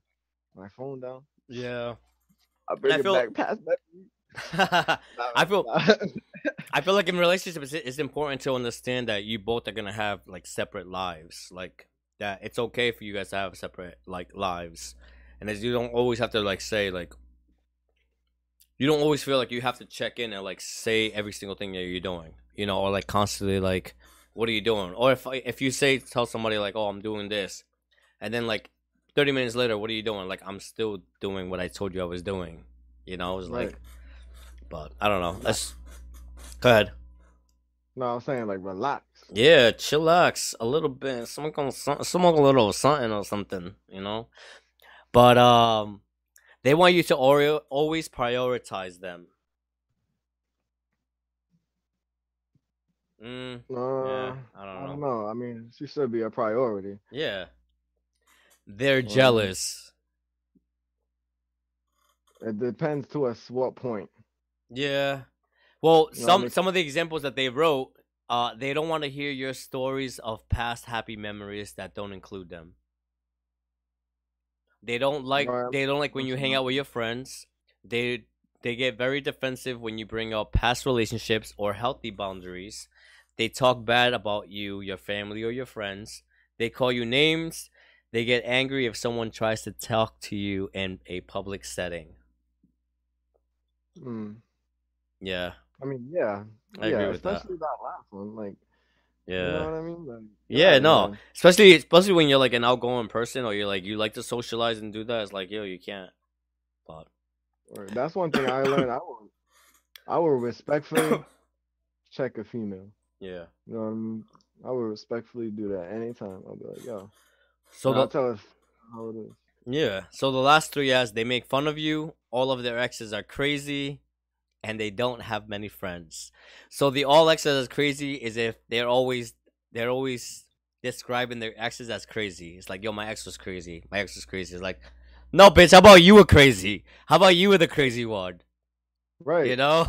my phone down. Yeah. I bring I it feel- back past that. I feel I feel like in relationships it's, important to understand that you both are gonna have like separate lives. Like that it's okay for you guys to have separate like lives. And as you don't always have to like say like you don't always feel like you have to check in and like say every single thing that you're doing. You know, or like constantly like what are you doing? Or if if you say tell somebody like, "Oh, I'm doing this." And then like 30 minutes later, what are you doing? Like I'm still doing what I told you I was doing. You know, it's like Right. but I don't know. Let's go ahead. no, I'm saying like relax. Yeah, chillax a little bit. Smoke on some, smoke a little something or something, you know. But um, they want you to oreo, always prioritize them. Mm, Uh, yeah, I I don't know. don't know. I mean, she should be a priority. Yeah, they're Well, jealous. It depends to us what point. Yeah. Well, You know, some I mean- some of the examples that they wrote, uh, they don't want to hear your stories of past happy memories that don't include them. They don't like Right. they don't like when you hang Mhm. out with your friends. They they get very defensive when you bring up past relationships or healthy boundaries. They talk bad about you, your family, or your friends. They call you names. They get angry if someone tries to talk to you in a public setting. Mm. Yeah. I mean, yeah, I yeah, agree with that. especially that. last one. Like, Yeah. you know what I mean? Like, Yeah, no. especially especially when you're like an outgoing person or you're like you like to socialize and do that it's like yo you can't but That's one thing I learned. I will, I will respectfully check a female. yeah You know what I mean? I would respectfully do that anytime. I'll be like, yo. so and I'll tell us how it is. yeah so the last three as they make fun of you all of their exes are crazy and they don't have many friends so the all exes as crazy is if they're always they're always describing their exes as crazy it's like yo my ex was crazy my ex was crazy it's like no bitch how about you were crazy how about you were the crazy one Right. you know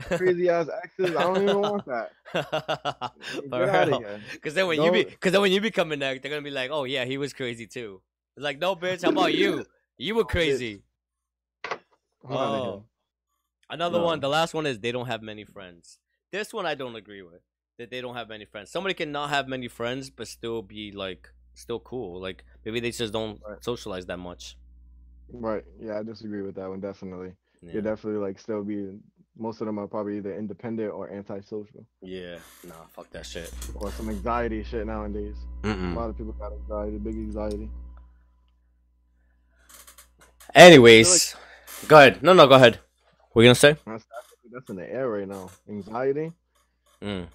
crazy ass exes, I don't even want that. Get out of here. Cause then when you be, Don't- cause then when you become an ex, they're gonna be like, "Oh yeah, he was crazy too." It's like, no, bitch. How about you? You were crazy. I'm outta here. Oh, another one. The last one is they don't have many friends. This one I don't agree with. That they don't have many friends. Somebody can not have many friends but still be like, still cool. Like maybe they just don't Right. socialize that much. Right. Yeah, I disagree with that one definitely. Yeah. You're definitely like still be most of them are probably either independent or antisocial yeah. Nah, fuck that shit. or some anxiety shit nowadays. A Mm-mm. lot of people got anxiety, big anxiety. Anyways, go ahead. No, no, go ahead. What you gonna say? That's that's in the air right now. Anxiety. Mm.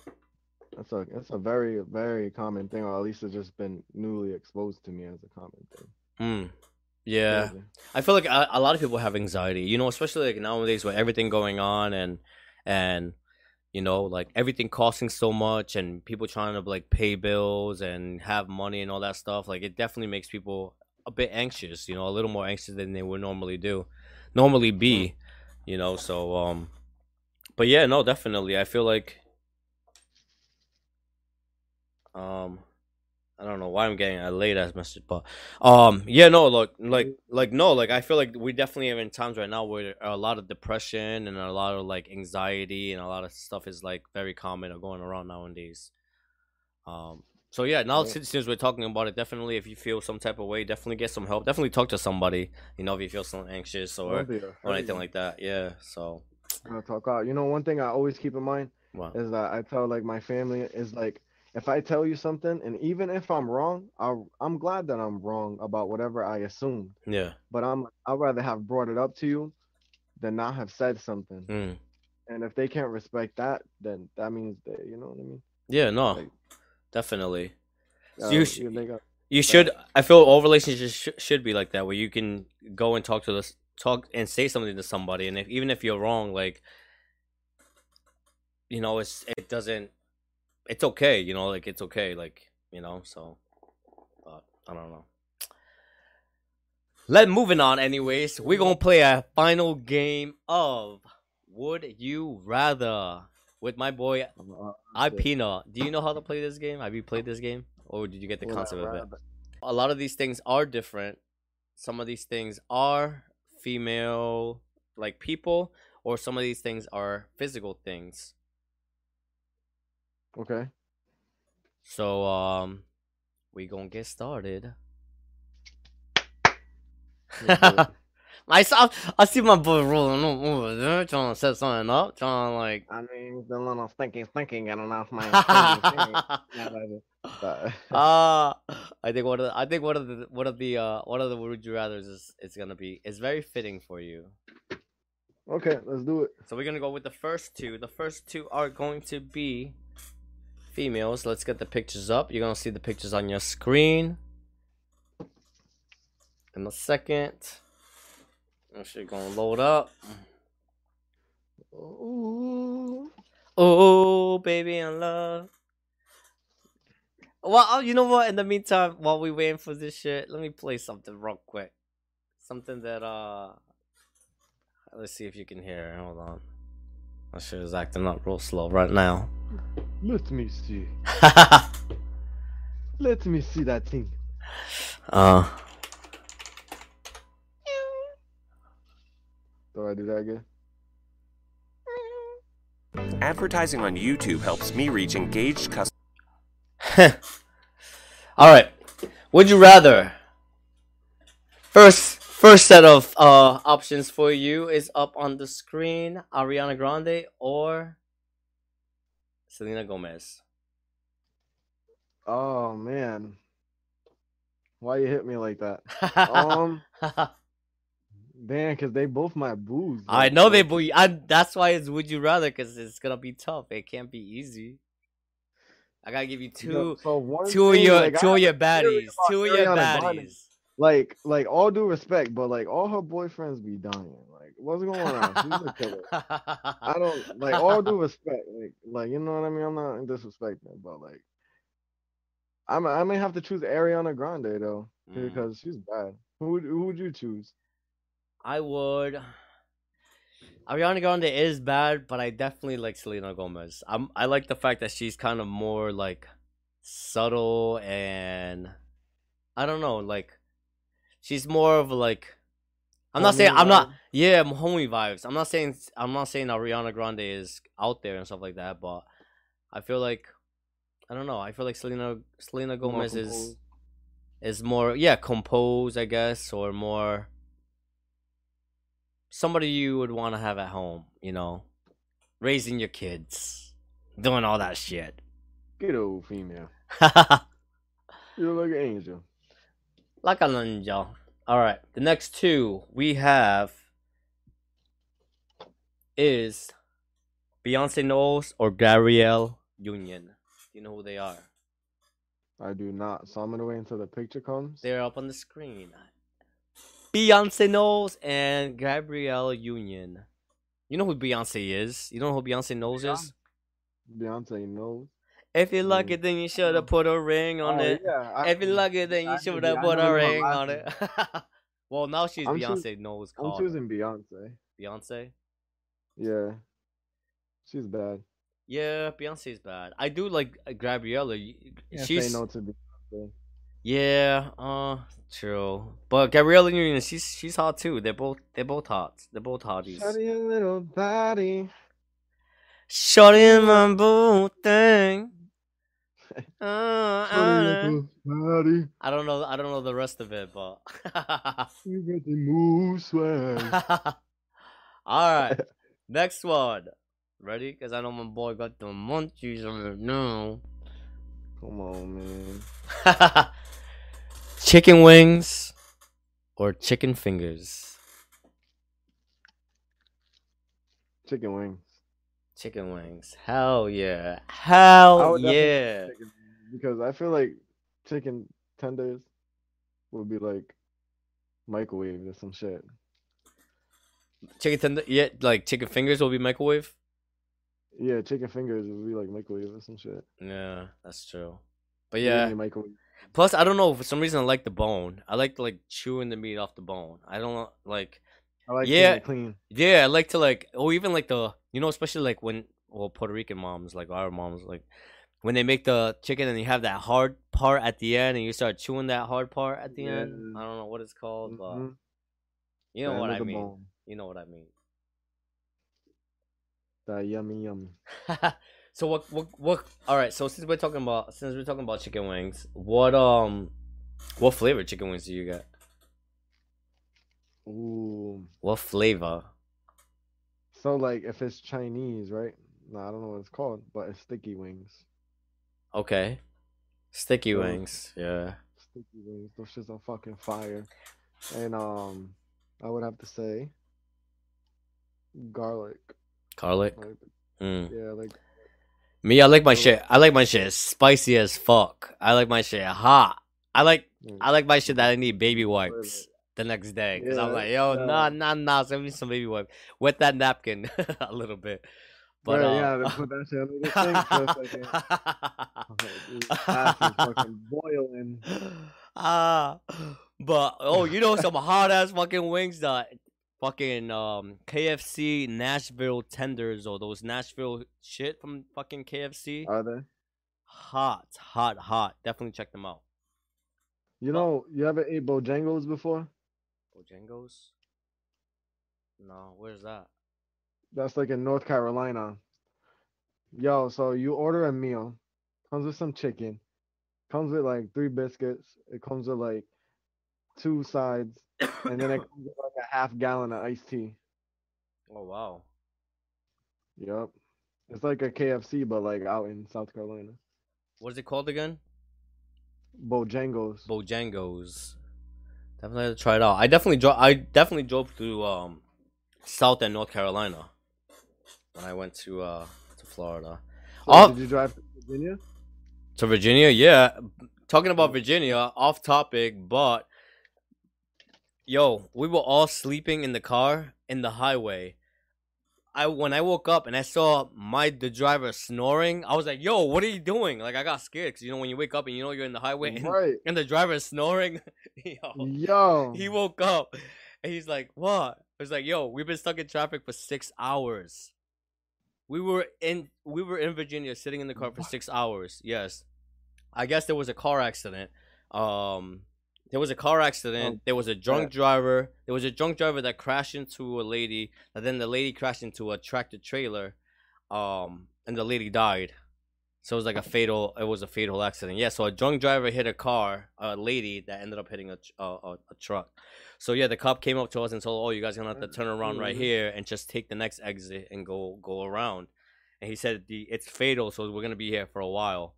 That's a that's a very very common thing, or at least it's just been newly exposed to me as a common thing. Mm. Yeah. I feel like a, a lot of people have anxiety, you know, especially like nowadays with everything going on and and you know, like everything costing so much and people trying to like pay bills and have money and all that stuff. Like it definitely makes people a bit anxious, you know, a little more anxious than they would normally do, normally be, you know. So um, but yeah, no, definitely, I feel like um. I don't know why I'm getting a late ass message, but um, yeah, no, like, like, like, no, like, I feel like we definitely are in times right now where a lot of depression and a lot of like anxiety and a lot of stuff is like very common or going around nowadays. Um, so yeah, now Yeah. since, since we're talking about it, definitely if you feel some type of way, definitely get some help. Definitely talk to somebody. You know, if you feel some anxious or or anything like that. Yeah. So, Gotta talk out. You know, one thing I always keep in mind wow. is that I tell like my family is like if I tell you something and even if I'm wrong, I I'm glad that I'm wrong about whatever I assumed. Yeah. But I'm I'd rather have brought it up to you than not have said something. Mm. And if they can't respect that, then that means they, you know what I mean? Yeah. No. Like- definitely. Uh, you sh- You should. I feel all relationships sh- should be like that, where you can go and talk to this, talk and say something to somebody, and if even if you're wrong, like, you know, it's it doesn't, it's okay, you know, like it's okay, like you know. So, but I don't know. Let moving on. Anyways, we're gonna play a final game of Would You Rather with my boy I. Peanut. Do you know how to play this game? Have you played this game, or did you get the concept of it? a lot of these things are different some of these things are female like people or some of these things are physical things. Okay. So um we gonna get started. Let's do it. I saw I see my boy rolling over there trying to set something up, trying to like I mean, the little stinky, stinky getting off my stinky thing. Yeah, that is- that- Ah, I think one of the, I think one of the one of the uh one of the would you rather's is is gonna be is very fitting for you. Okay, let's do it. So we're gonna go with the first two. The first two are going to be females. Let's get the pictures up. You're gonna see the pictures on your screen. In a second. Actually gonna load up. Ooh. Oh, baby in love. Well, oh, you know what? In the meantime, while we waiting for this shit, let me play something real quick. Something that uh, let's see if you can hear. Hold on. My shit is acting up real slow right now. Let me see. Let me see that thing. uh, Do I do that again? Advertising on YouTube helps me reach engaged customers. all right. Would you rather? First, first set of uh options for you is up on the screen. Ariana Grande or Selena Gomez. Oh man. Why you hit me like that? Um, damn, cause they both my boos. I know they boy. I that's why it's would you rather because it's gonna be tough. It can't be easy. I gotta give you two, so two of your, like, two of your baddies, two of your baddies. Like, like all due respect, but like all her boyfriends be dying. Like, what's going on? She's a killer. I don't like all due respect. Like, like you know what I mean. I'm not disrespecting, but like, I'm I may have to choose Ariana Grande though Mm. because she's bad. Who who would you choose? I would. Ariana Grande is bad, but I definitely like Selena Gomez. I'm I like the fact that she's kind of more like subtle and I don't know, like she's more of like I'm not saying Homie I'm not yeah, I'm homie vibes. I'm not saying I'm not saying Ariana Grande is out there and stuff like that, but I feel like I don't know. I feel like Selena Selena Gomez is is more yeah composed i guess or more somebody you would want to have at home you know raising your kids doing all that shit Good old female. You look like an angel. like a ninja all right the next two we have is beyonce knowles or gabrielle union you know who they are I do not. So I'm gonna wait until the picture comes. they're up on the screen beyonce knowles and gabrielle union you know who beyonce is you know who beyonce knowles is Beyonce knows. If you like Mm. it, then you should have put a ring on Oh, it. yeah, I- If you like it, then you should have put a ring on it. well, now she's I'm Beyonce knows I'm choosing Beyonce. Beyonce. Yeah, she's bad. Yeah, Beyonce's bad. I do like uh, Gabriella. She's no to Beyonce. Yeah, uh, true. But Gabriella Union, she's she's hot too. They're both they're both hot. They're both hotties. Shut your little body. Shorty in my boo thing. Uh, Shut your uh. I don't know. I don't know the rest of it, but. You got the move swag. All right, next one. Ready? Because I know my boy got the munchies right now. Come on, man. chicken wings or chicken fingers? Chicken wings. Chicken wings. Hell yeah. Hell yeah. chicken Because I feel like chicken tenders would be like microwave or some shit. Chicken tender. Yeah, like chicken fingers will be microwave. Yeah, chicken fingers would be like microwave or some shit. Yeah, that's true. But yeah. microwave. Plus, I don't know. For some reason, I like the bone. I like like chewing the meat off the bone. I don't like. I like Yeah. yeah. clean. Yeah, I like to like, or even like the, you know, especially like when, well, Puerto Rican moms, like our moms, like when they make the chicken and you have that hard part at the end and you start chewing that hard part at the end. I don't know what it's called, but Mhm. you know what I mean. bone. You know what I mean. That yummy yummy. so what what what all right, so since we're talking about since we're talking about chicken wings, what um what flavor chicken wings do you get? Ooh. What flavor? So like if it's Chinese, right? No, I don't know what it's called, but it's sticky wings. Okay. Sticky So- wings. Yeah. Sticky wings. Those shits are fucking fire. And um, I would have to say garlic. Garlic. Like, Mm. yeah, like Me, I like my shit. I like my shit spicy as fuck. I like my shit hot. I like mm, I like my shit that I need baby wipes the next day. Cause I'm like, yo, yeah. nah, nah, nah. Send me some baby wipe. Wet that napkin a little bit. But yeah, uh, yeah, they put that shit under the sink for a second. Oh, fucking boiling. ah, but oh, you know some hot ass fucking wings that fucking um KFC Nashville tenders or those Nashville shit from fucking KFC. Are they? hot, hot, hot. Definitely check them out. You know, you ever ate Bojangles before? Bojangles? No, where's that? That's like in North Carolina. Yo, so you order a meal, comes with some chicken, comes with like three biscuits, it comes with like two sides, and then it comes with like a half gallon of iced tea. Oh wow. Yep. It's like a KFC, but like out in South Carolina. What is it called again? Bojangles. Bojangles. Definitely have to try it out. I definitely drove. I definitely drove to um, South and North Carolina when I went to uh to Florida. So Oh. Did you drive to Virginia? To Virginia, yeah. Talking about Virginia, off topic, but yo, we were all sleeping in the car in the highway. I when I woke up and I saw my the driver snoring, I was like, "Yo, what are you doing?" Like I got scared because you know when you wake up and you know you're in the highway and, Right. and the driver is snoring. yo, Yo. he woke up and he's like, "What?" I was like, "Yo, we've been stuck in traffic for six hours. We were in we were in Virginia, sitting in the car for six hours. Yes, I guess there was a car accident. Um, there was a car accident. Oh, there was a drunk yeah. driver. There was a drunk driver that crashed into a lady. And then the lady crashed into a tractor trailer. Um, and the lady died. So it was like a fatal. It was a fatal accident. Yeah. So a drunk driver hit a car, a lady that ended up hitting a a, a, a truck. So yeah, the cop came up to us and told, "Oh, you guys gonna have to turn around right Mhm. here and just take the next exit and go go around." And he said, the, "It's fatal, so we're gonna be here for a while."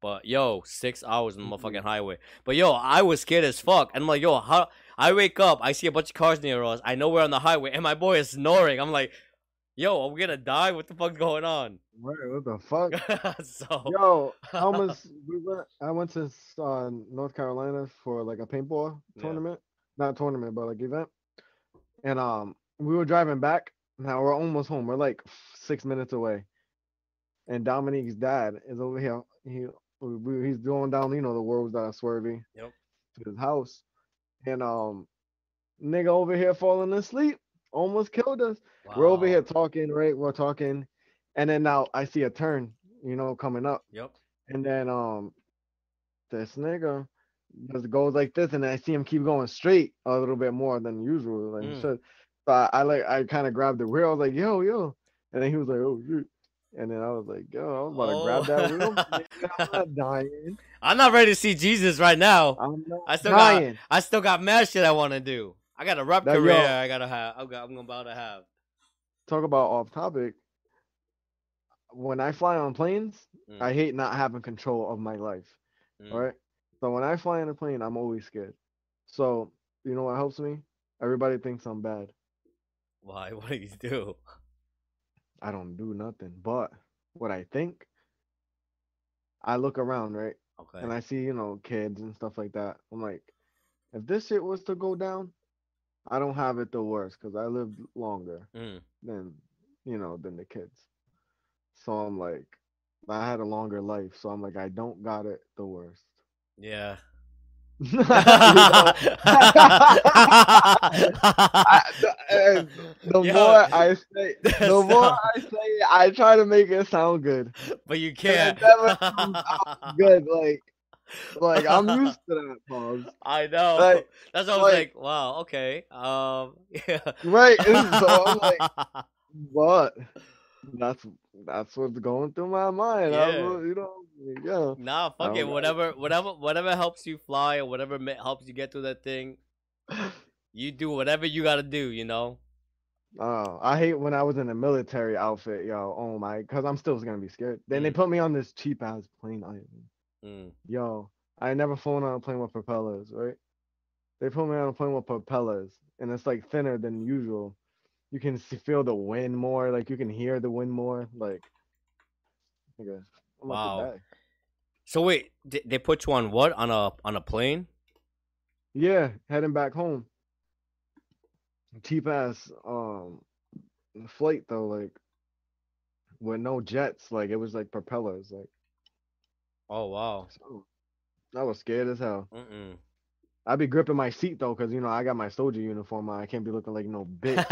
But yo, six hours on the motherfucking highway. But yo, I was scared as fuck. And I'm like, yo, how? I wake up, I see a bunch of cars near us. I know we're on the highway, and my boy is snoring. I'm like, yo, are we gonna die? What the fuck's going on? Right, what the fuck? so Yo, I almost we went. I went to uh, North Carolina for like a paintball Yeah. tournament, not tournament, but like event. And um, we were driving back. Now we're almost home. We're like six minutes away. And Dominique's dad is over here. He he's going down, you know, the roads that are swervy Yep. to his house. And um, nigga over here falling asleep, almost killed us. We're over here talking, right? We're talking, and then now I see a turn, you know, coming up. Yep. And then um this nigga just goes like this, and I see him keep going straight a little bit more than usual. Like Mm. shit. So I, I like I kind of grabbed the wheel. I was like, yo, yo. And then he was like, oh shoot. And then I was like, yo, I'm about to grab that wheel. I'm not dying. I'm not ready to see Jesus right now. I'm not I still got- dying. I still got mad shit I want to do. I got a rap That- yo. I gotta have. I'm, got- I'm about to have. Talk about off topic. When I fly on planes, Mm, I hate not having control of my life. mm. All right. So when I fly in a plane, I'm always scared. So you know what helps me? Everybody thinks I'm bad. Why? What do you do? I don't do nothing. But what I think, I look around, right? Okay. And I see, you know, kids and stuff like that. I'm like, if this shit was to go down, I don't have it the worst because I lived longer Mm. than, you know, than the kids. So I'm like, I had a longer life. So I'm like, I don't got it the worst. Yeah. I- the- uh, the Yo, more I say, the more not- I say, I try to make it sound good. but you can't. never Good, like, like I'm used to that, pause. I know. Like- That's why I was like- wow, okay. Um, yeah. Right. so I'm like, but that's that's what's going through my mind. Yeah. uh, you know, yeah. nah, fuck it. know. Whatever, whatever, whatever helps you fly or whatever helps you get through that thing, you do whatever you gotta do. You know. Oh, I hate when I was in a military outfit, yo. Oh my, cause I'm still gonna be scared. Then they Mm. put me on this cheap ass plane. I, Mm. yo, I never flown on a plane with propellers, right? They put me on a plane with propellers, and it's like thinner than usual. You can feel the wind more, like you can hear the wind more, like. nigga, I'm about to Wow. So wait, they, put you on what? On a on a plane? Yeah, heading back home. Cheap ass um flight though, like with no jets, like it was like propellers, like Oh wow. so I was scared as hell. Mm-mm. I'd be gripping my seat though, cause you know I got my soldier uniform on. I can't be looking like no bitch.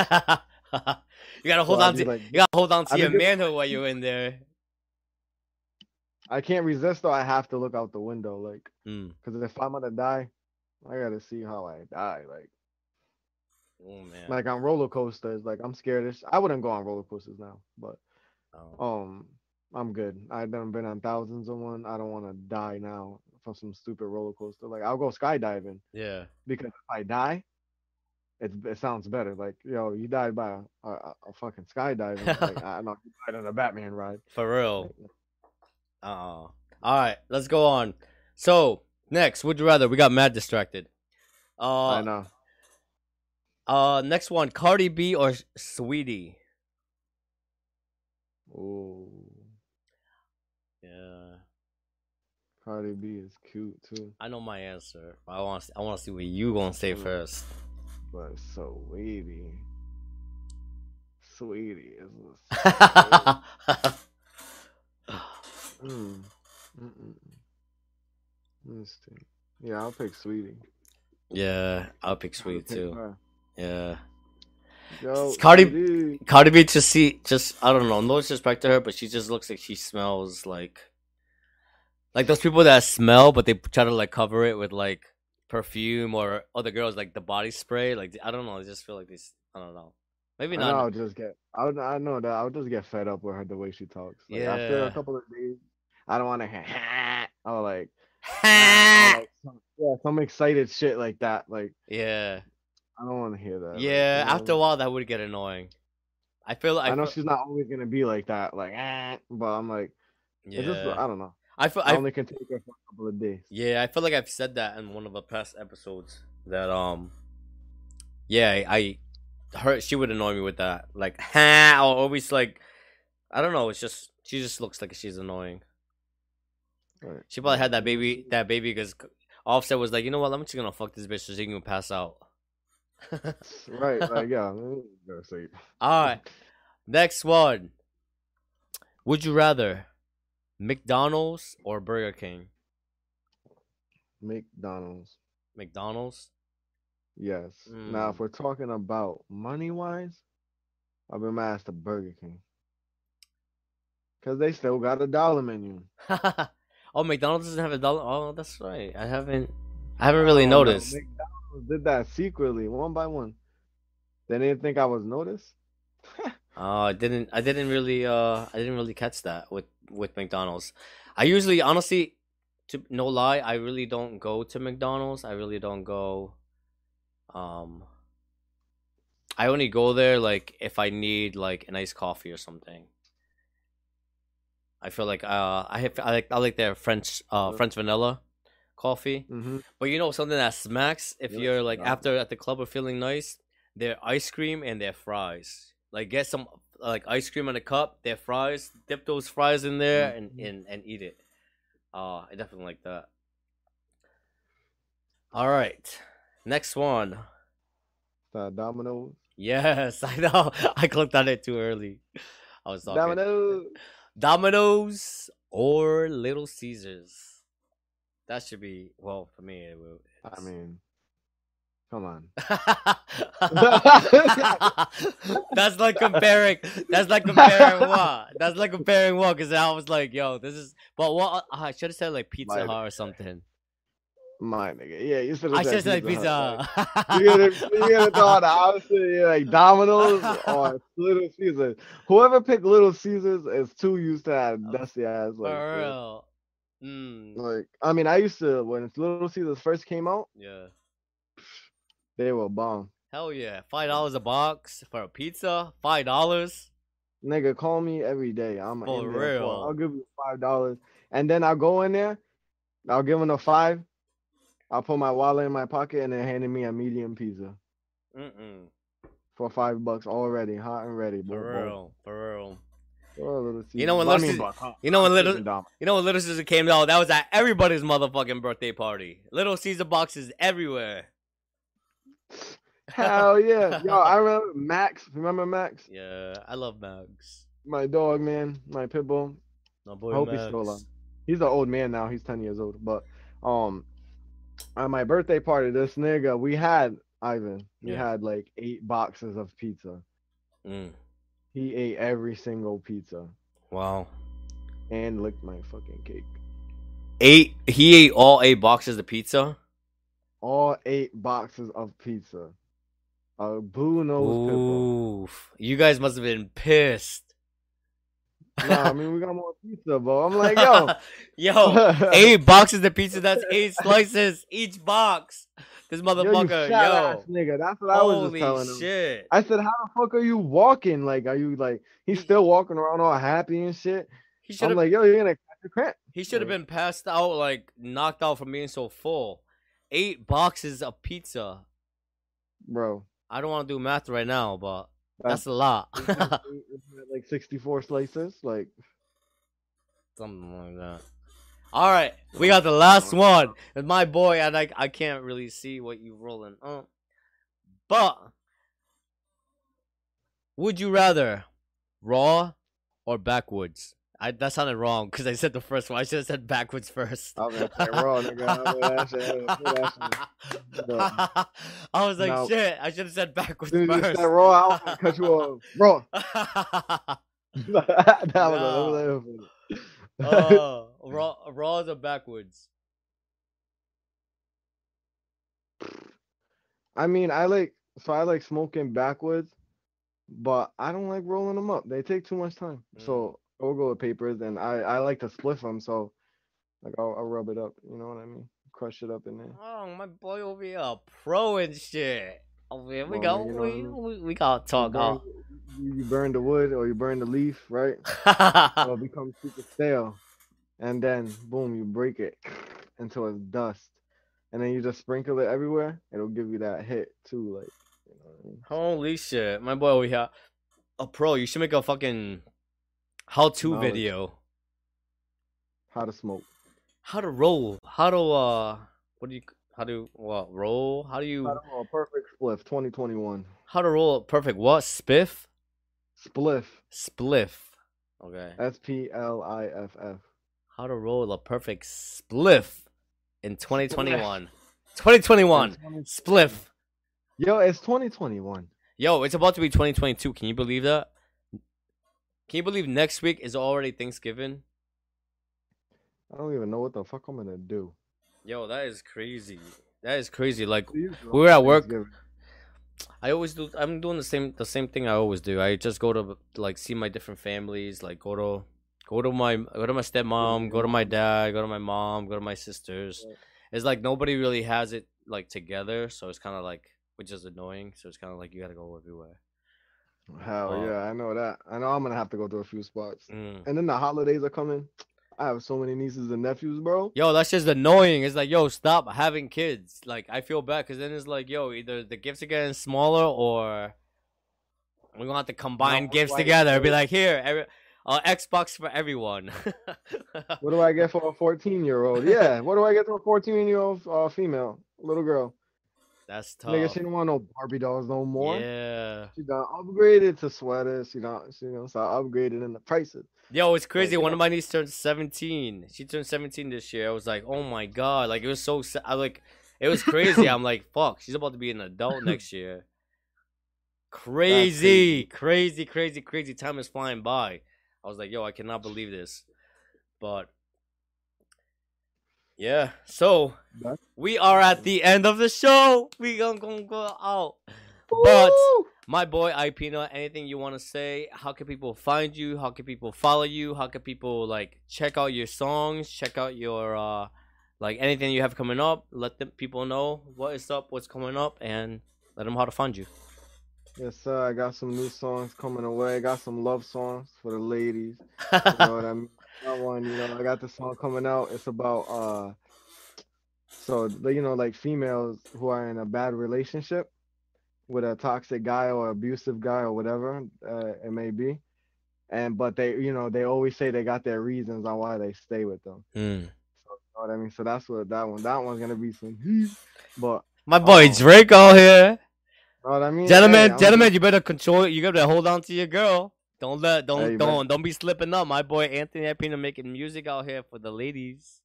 you gotta hold So on to like, you gotta hold on to I'd your manhood while you're in there. I can't resist though. I have to look out the window, like, Mm. cause if I'm gonna die, I gotta see how I die. Like, Oh man. like on roller coasters, like I'm scared. Of, sh- I wouldn't go on roller coasters now, but Oh. Um, I'm good. I've done been on thousands of one. I don't want to die now from some stupid roller coaster. Like I'll go skydiving Yeah. because if I die, it it sounds better. Like yo, you died by a, a, a fucking skydiving. like I know you died on a Batman ride. For real. Uh all right, let's go on. So next, would you rather? We got mad distracted. Uh, I know. uh, next one, Cardi B or Saweetie? Ooh, Yeah, Cardi B is cute too, I know my answer. I want, I want to see what you gonna say first. but so wavy. Saweetie is. Mm. Mm-mm. Let's see. Yeah, I'll pick Saweetie. yeah, I'll pick Saweetie too. her. Yeah, Yo, Cardi- Saweetie. Cardi B just see, just I don't know, no disrespect to her, but she just looks like she smells like, like those people that smell, but they try to like cover it with like perfume or other girls like the body spray. Like I don't know, I just feel like this I don't know. Maybe I know not. I'll just get. I would- I know that I'll just get fed up with her the way she talks. Like, After a couple of days, I don't want to hear. Oh, like, like some, yeah, some excited shit like that. Like, yeah. I don't want to hear that. like, yeah you after a while, that would get annoying. I feel. I, I, know feel, she's not always gonna be like that. Like, but I'm like, Yeah. just I don't know. I feel. I, I, only can take her for a couple of days. Yeah, I feel like I've said that in one of the past episodes that um yeah, I, I her she would annoy me with that. Like ha or always like I don't know, it's just she just looks like she's annoying. Right. She probably had that baby that baby because Offset was like, you know what, I'm just gonna fuck this bitch so she can pass out. Right. Like, yeah. I'm gonna say Alright. Next one. Would you rather McDonald's or Burger King? McDonald's. McDonald's? Yes. Now, if Mm. we're talking about money wise, I've been mad at Burger King. Cause they still got a dollar menu. oh, McDonald's doesn't have a dollar. Oh, that's right. I haven't. I haven't really Oh, noticed. McDonald's did that secretly, one by one. They didn't think I was noticed. Oh, I didn't. I didn't really. Uh, I didn't really catch that with with McDonald's. I usually, honestly, to no lie, I really don't go to McDonald's. I really don't go. Um. I only go there like if I need like an iced coffee or something. I feel like uh I have I like I like their French uh. French vanilla coffee. Mm-hmm. But you know something that smacks if Yeah, you're like yeah. after at the club or feeling nice, their ice cream and their fries. Like get some like ice cream in a cup, their fries, dip those fries in there and Mhm. and, and eat it. Uh I definitely like that. All right. Next one. That Domino's. Yes, I know. I clicked on it too early. I was talking. Domino's. Domino's or Little Caesars. That should be well for me. It will, I mean, Come on. that's like comparing. That's like comparing what? That's like comparing what? Because I was like, yo, this is. But what? I should have said like Pizza Hut or something. My nigga. Yeah, you should I have should said have Pizza. like, you gotta, you gotta throw the opposite, like Domino's or Little Caesars. Whoever picked Little Caesars is too used to have dusty ass. Like, For uh, real. Mm, like, I mean, I used to when Little Caesars first came out, yeah. they were bomb. Hell yeah. Five dollars a box for a pizza. Five dollars. Nigga, call me every day. I'm For real. I'll give you five dollars, and then I'll go in there. I'll give him a five. I'll put my wallet in my pocket, and then handing me a medium pizza Mm-mm. for five bucks already, hot and ready. boom, For boom. real. For real. Oh, You know when Little I mean, Caesars- huh? you know when Little- You know when Little Caesar came out, that was at everybody's motherfucking birthday party. Little Caesar boxes everywhere. Hell yeah, yo! I remember Max. Remember Max? Yeah, I love Mags. My dog, man. My pit bull. My boy I hope Mags. he's still alive. He's an old man now. He's ten years old. But um, at my birthday party, this nigga, we had Ivan. We Yeah. had like eight boxes of pizza. Mm. He ate every single pizza Wow. and licked my fucking cake. Eight. He ate all eight boxes of pizza. All eight boxes of pizza. A blue nose. Oof. You guys must have been pissed. Nah, I mean we got more pizza, bro. I'm like, yo, yo, eight boxes of pizza. That's eight slices each box. This motherfucker, fat yo. nigga. That's what I was just telling him. shit. I said, how the fuck are you walking? Like, are you like, he's still walking around all happy and shit? He should I'm have. like, yo, you're gonna catch a cramp, he should have like- been passed out, like knocked out from being so full. Eight boxes of pizza. bro. I don't want to do math right now, but That's- that's a lot. Isn't that like 64 slices, like, Something like that. All right, we got the last one. And my boy, and I, I can't really see what you're rolling up. But would you rather raw or backwoods? I that sounded wrong because I said the first one. I should have said backwoods first. I was raw, nigga. I know that shit, I know that shit. I was like, No. shit. I should have said backwoods Dude, you first. said raw, I cut you off. Raw. that was No. was oh, raw, raws or backwoods? I mean, I like so I like smoking backwoods, but I don't like rolling them up. They take too much time. Mm. So I'll go with papers, and I I like to split them. So like I'll, I'll rub it up. You know what I mean? Crush it up in there. Oh, my boy over here, a pro and shit. Oh here, we Well, got know we, we, we got to You talk. burn, you, you burn the wood or you burn the leaf, right? huh? It'll become super stale, and then boom, you break it until it's dust, and then you just sprinkle it everywhere. It'll give you that hit too, like you know what I mean? Holy shit, my boy over here, a pro. You should make a fucking how-to Knowledge. video. How to smoke. How to roll? How to uh? What do you? How to what? Roll? How do you? How to roll a perfect spliff 2021. How to roll a perfect what? Spiff? Spliff. Spliff. Okay. S P L I F F. How to roll a perfect spliff in 2021. 2021. Spliff. Yo, it's 2021. Yo, it's about to be 2022. Can you believe that? Can you believe next week is already Thanksgiving? I don't even know what the fuck I'm gonna do. Yo, that is crazy. That is crazy. Like What do you do We were at work. I always do. I'm doing the same. The same thing I always do. I just go to like see my different families. Like go to go to my go to my stepmom. Go to my dad. Go to my mom. Go to my sisters. It's like nobody really has it like together. So it's kind of like which is annoying. So it's kind of like you gotta go everywhere. Hell Oh. yeah, I know that. I know I'm gonna have to go to a few spots. Mm. And then the holidays are coming. I have so many nieces and nephews, bro. Yo, that's just annoying. It's like, yo, stop having kids. Like, I feel bad because then it's like, yo, either the gifts are getting smaller or we're gonna have to combine what gifts I together. Be like, here, every, uh, Xbox for everyone. What do I get for a 14 year old? Yeah, what do I get for a 14 year old uh, female little girl? That's tough. Nigga, she don't want no Barbie dolls no more. Yeah. She done upgraded to sweaters. She done, she know, so I upgraded in the prices. Yo, it's crazy. you One know- of my nieces turned 17. She turned 17 this year. I was like, oh my god. Like, it was so sad. I like, It was crazy. I'm like, fuck, she's about to be an adult next year. Crazy, crazy, crazy, crazy. Time is flying by. I was like, yo, I cannot believe this. But yeah, so we are at the end of the show. We gonna, gonna go out. But my boy Ipina, anything you want to say? How can people find you? How can people follow you? How can people like check out your songs? Check out your uh like anything you have coming up. Let the people know what is up, what's coming up, and let them how to find you. Yes, sir. I got some new songs coming away. I got some love songs for the ladies. You know what I mean? That one, you know, I got the song coming out. It's about uh, so the- you know, like females who are in a bad relationship with a toxic guy or abusive guy or whatever uh, it may be, and but they, you know, they always say they got their reasons on why they stay with them. Mm. So, you know what I mean? So that's what that one. That one's gonna be some heat. But My boy Oh. Drake out here. know what I mean? Gentlemen, Hey, gentlemen, you better control. You gotta hold on to your girl. Don't let, don't, Hey, don't, don't be slipping up. My boy Anthony Ipina making music out here for the ladies.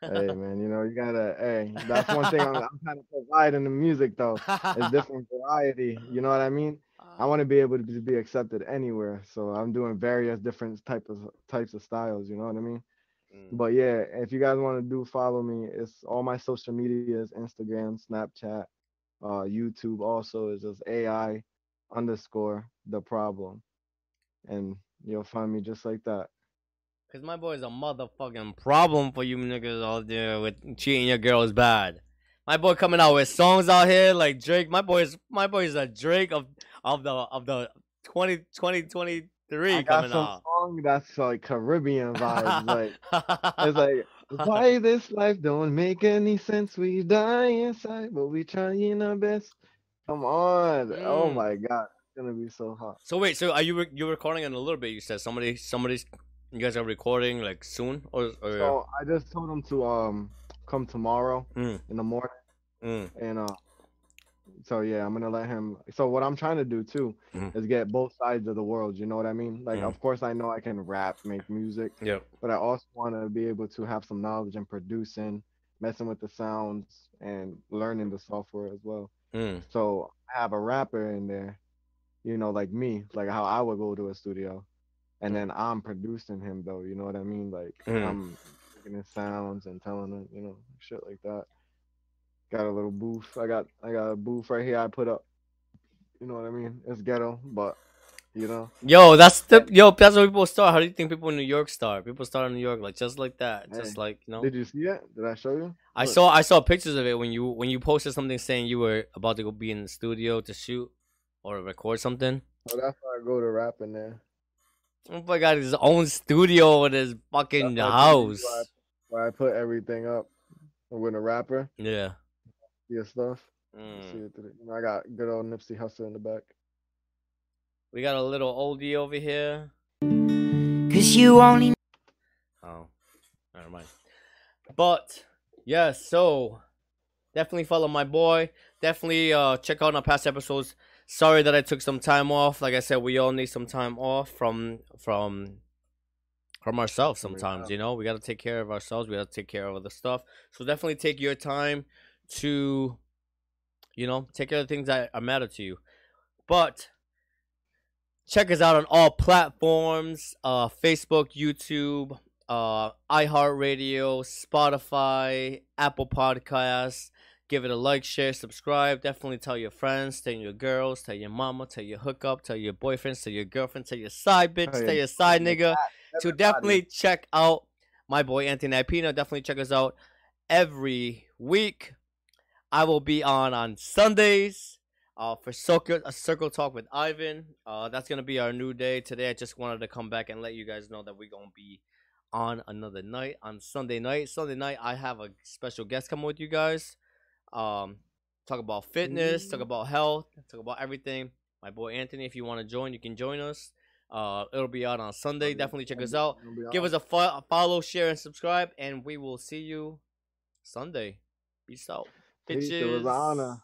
hey man, you know you gotta. Hey, that's one thing I'm, I'm trying to provide in the music though. It's different variety. You know what I mean? I want to be able to be- accepted anywhere, so I'm doing various different types of types of styles. You know what I mean? Mm. But yeah, if you guys want to do follow me, it's all my social medias: Instagram, Snapchat, uh, YouTube. Also is just AI underscore the problem, and you'll find me just like that. Cause my boy's a motherfucking problem for you niggas out there with cheating your girl is bad. My boy coming out with songs out here like Drake. My boy's my boy's a Drake of of the of the 20, 2023 I got coming some out. song that's like Caribbean vibes, like. It's like why this life don't make any sense. We die inside, but we trying our best. Come on. Oh Mm. my god. Gonna be so hot. so wait, so are you re- you recording in a little bit? You said somebody somebody's you guys are recording like soon or or So I just told him to um come tomorrow Mm. in the morning Mm. and uh so yeah, I'm gonna let him so what I'm trying to do too Mhm. is get both sides of the world, you know what I mean? Like Mhm. of course I know I can rap, make music, yeah but I also wanna be able to have some knowledge in producing, messing with the sounds and learning the software as well. Mm. So I have a rapper in there, you know, like me, like how I would go to a studio, and Mm. then I'm producing him though. You know what I mean? Like Mm. I'm making his sounds and telling him, you know, shit like that. Got a little booth. I got I got a booth right here. I put up. You know what I mean? It's ghetto, but you know, Yo, that's the yo. That's how people start. How do you think people in New York start? People start in New York like just like that, just Hey, like you know. did you see it? Did I show you? I Look. saw I saw pictures of it when you when you posted something saying you were about to go be in the studio to shoot or record something. So that's why I go to rap in there. Oh my god, his own studio in his fucking That's why I told house. you Where I, where I put everything up with a rapper, Yeah. your stuff. Mm. See it through- you know, I got good old Nipsey Hussle in the back. We got a little oldie over here. Cause you only Oh, never mind. But yeah, so definitely follow my boy. Definitely uh check out our past episodes. Sorry that I took some time off. Like I said, we all need some time off from from from ourselves sometimes, you know. We gotta take care of ourselves, we gotta take care of other stuff. So definitely take your time to you know, take care of things that matter to you. But check us out on all platforms uh facebook youtube uh iheartradio spotify apple podcasts give it a like share subscribe definitely tell your friends tell your girls tell your mama tell your hookup tell your boyfriends tell your girlfriend tell your side bitch Tell tell your- side nigga to definitely check out my boy Anthony Ipina. Definitely check us out every week. I will be on on Sundays uh, for circle a circle talk with Ivan. Uh, that's gonna be our new day today. I just wanted to come back and let you guys know that we're gonna be on another night on Sunday night. Sunday night I have a special guest coming with you guys. Um, talk about fitness, talk about health, talk about everything. My boy Anthony, if you want to join, you can join us. Uh, it'll be out on Sunday. Definitely check us out. Give us a, fo- a follow, share, and subscribe, and we will see you Sunday. Peace out. Peace, it was an honor.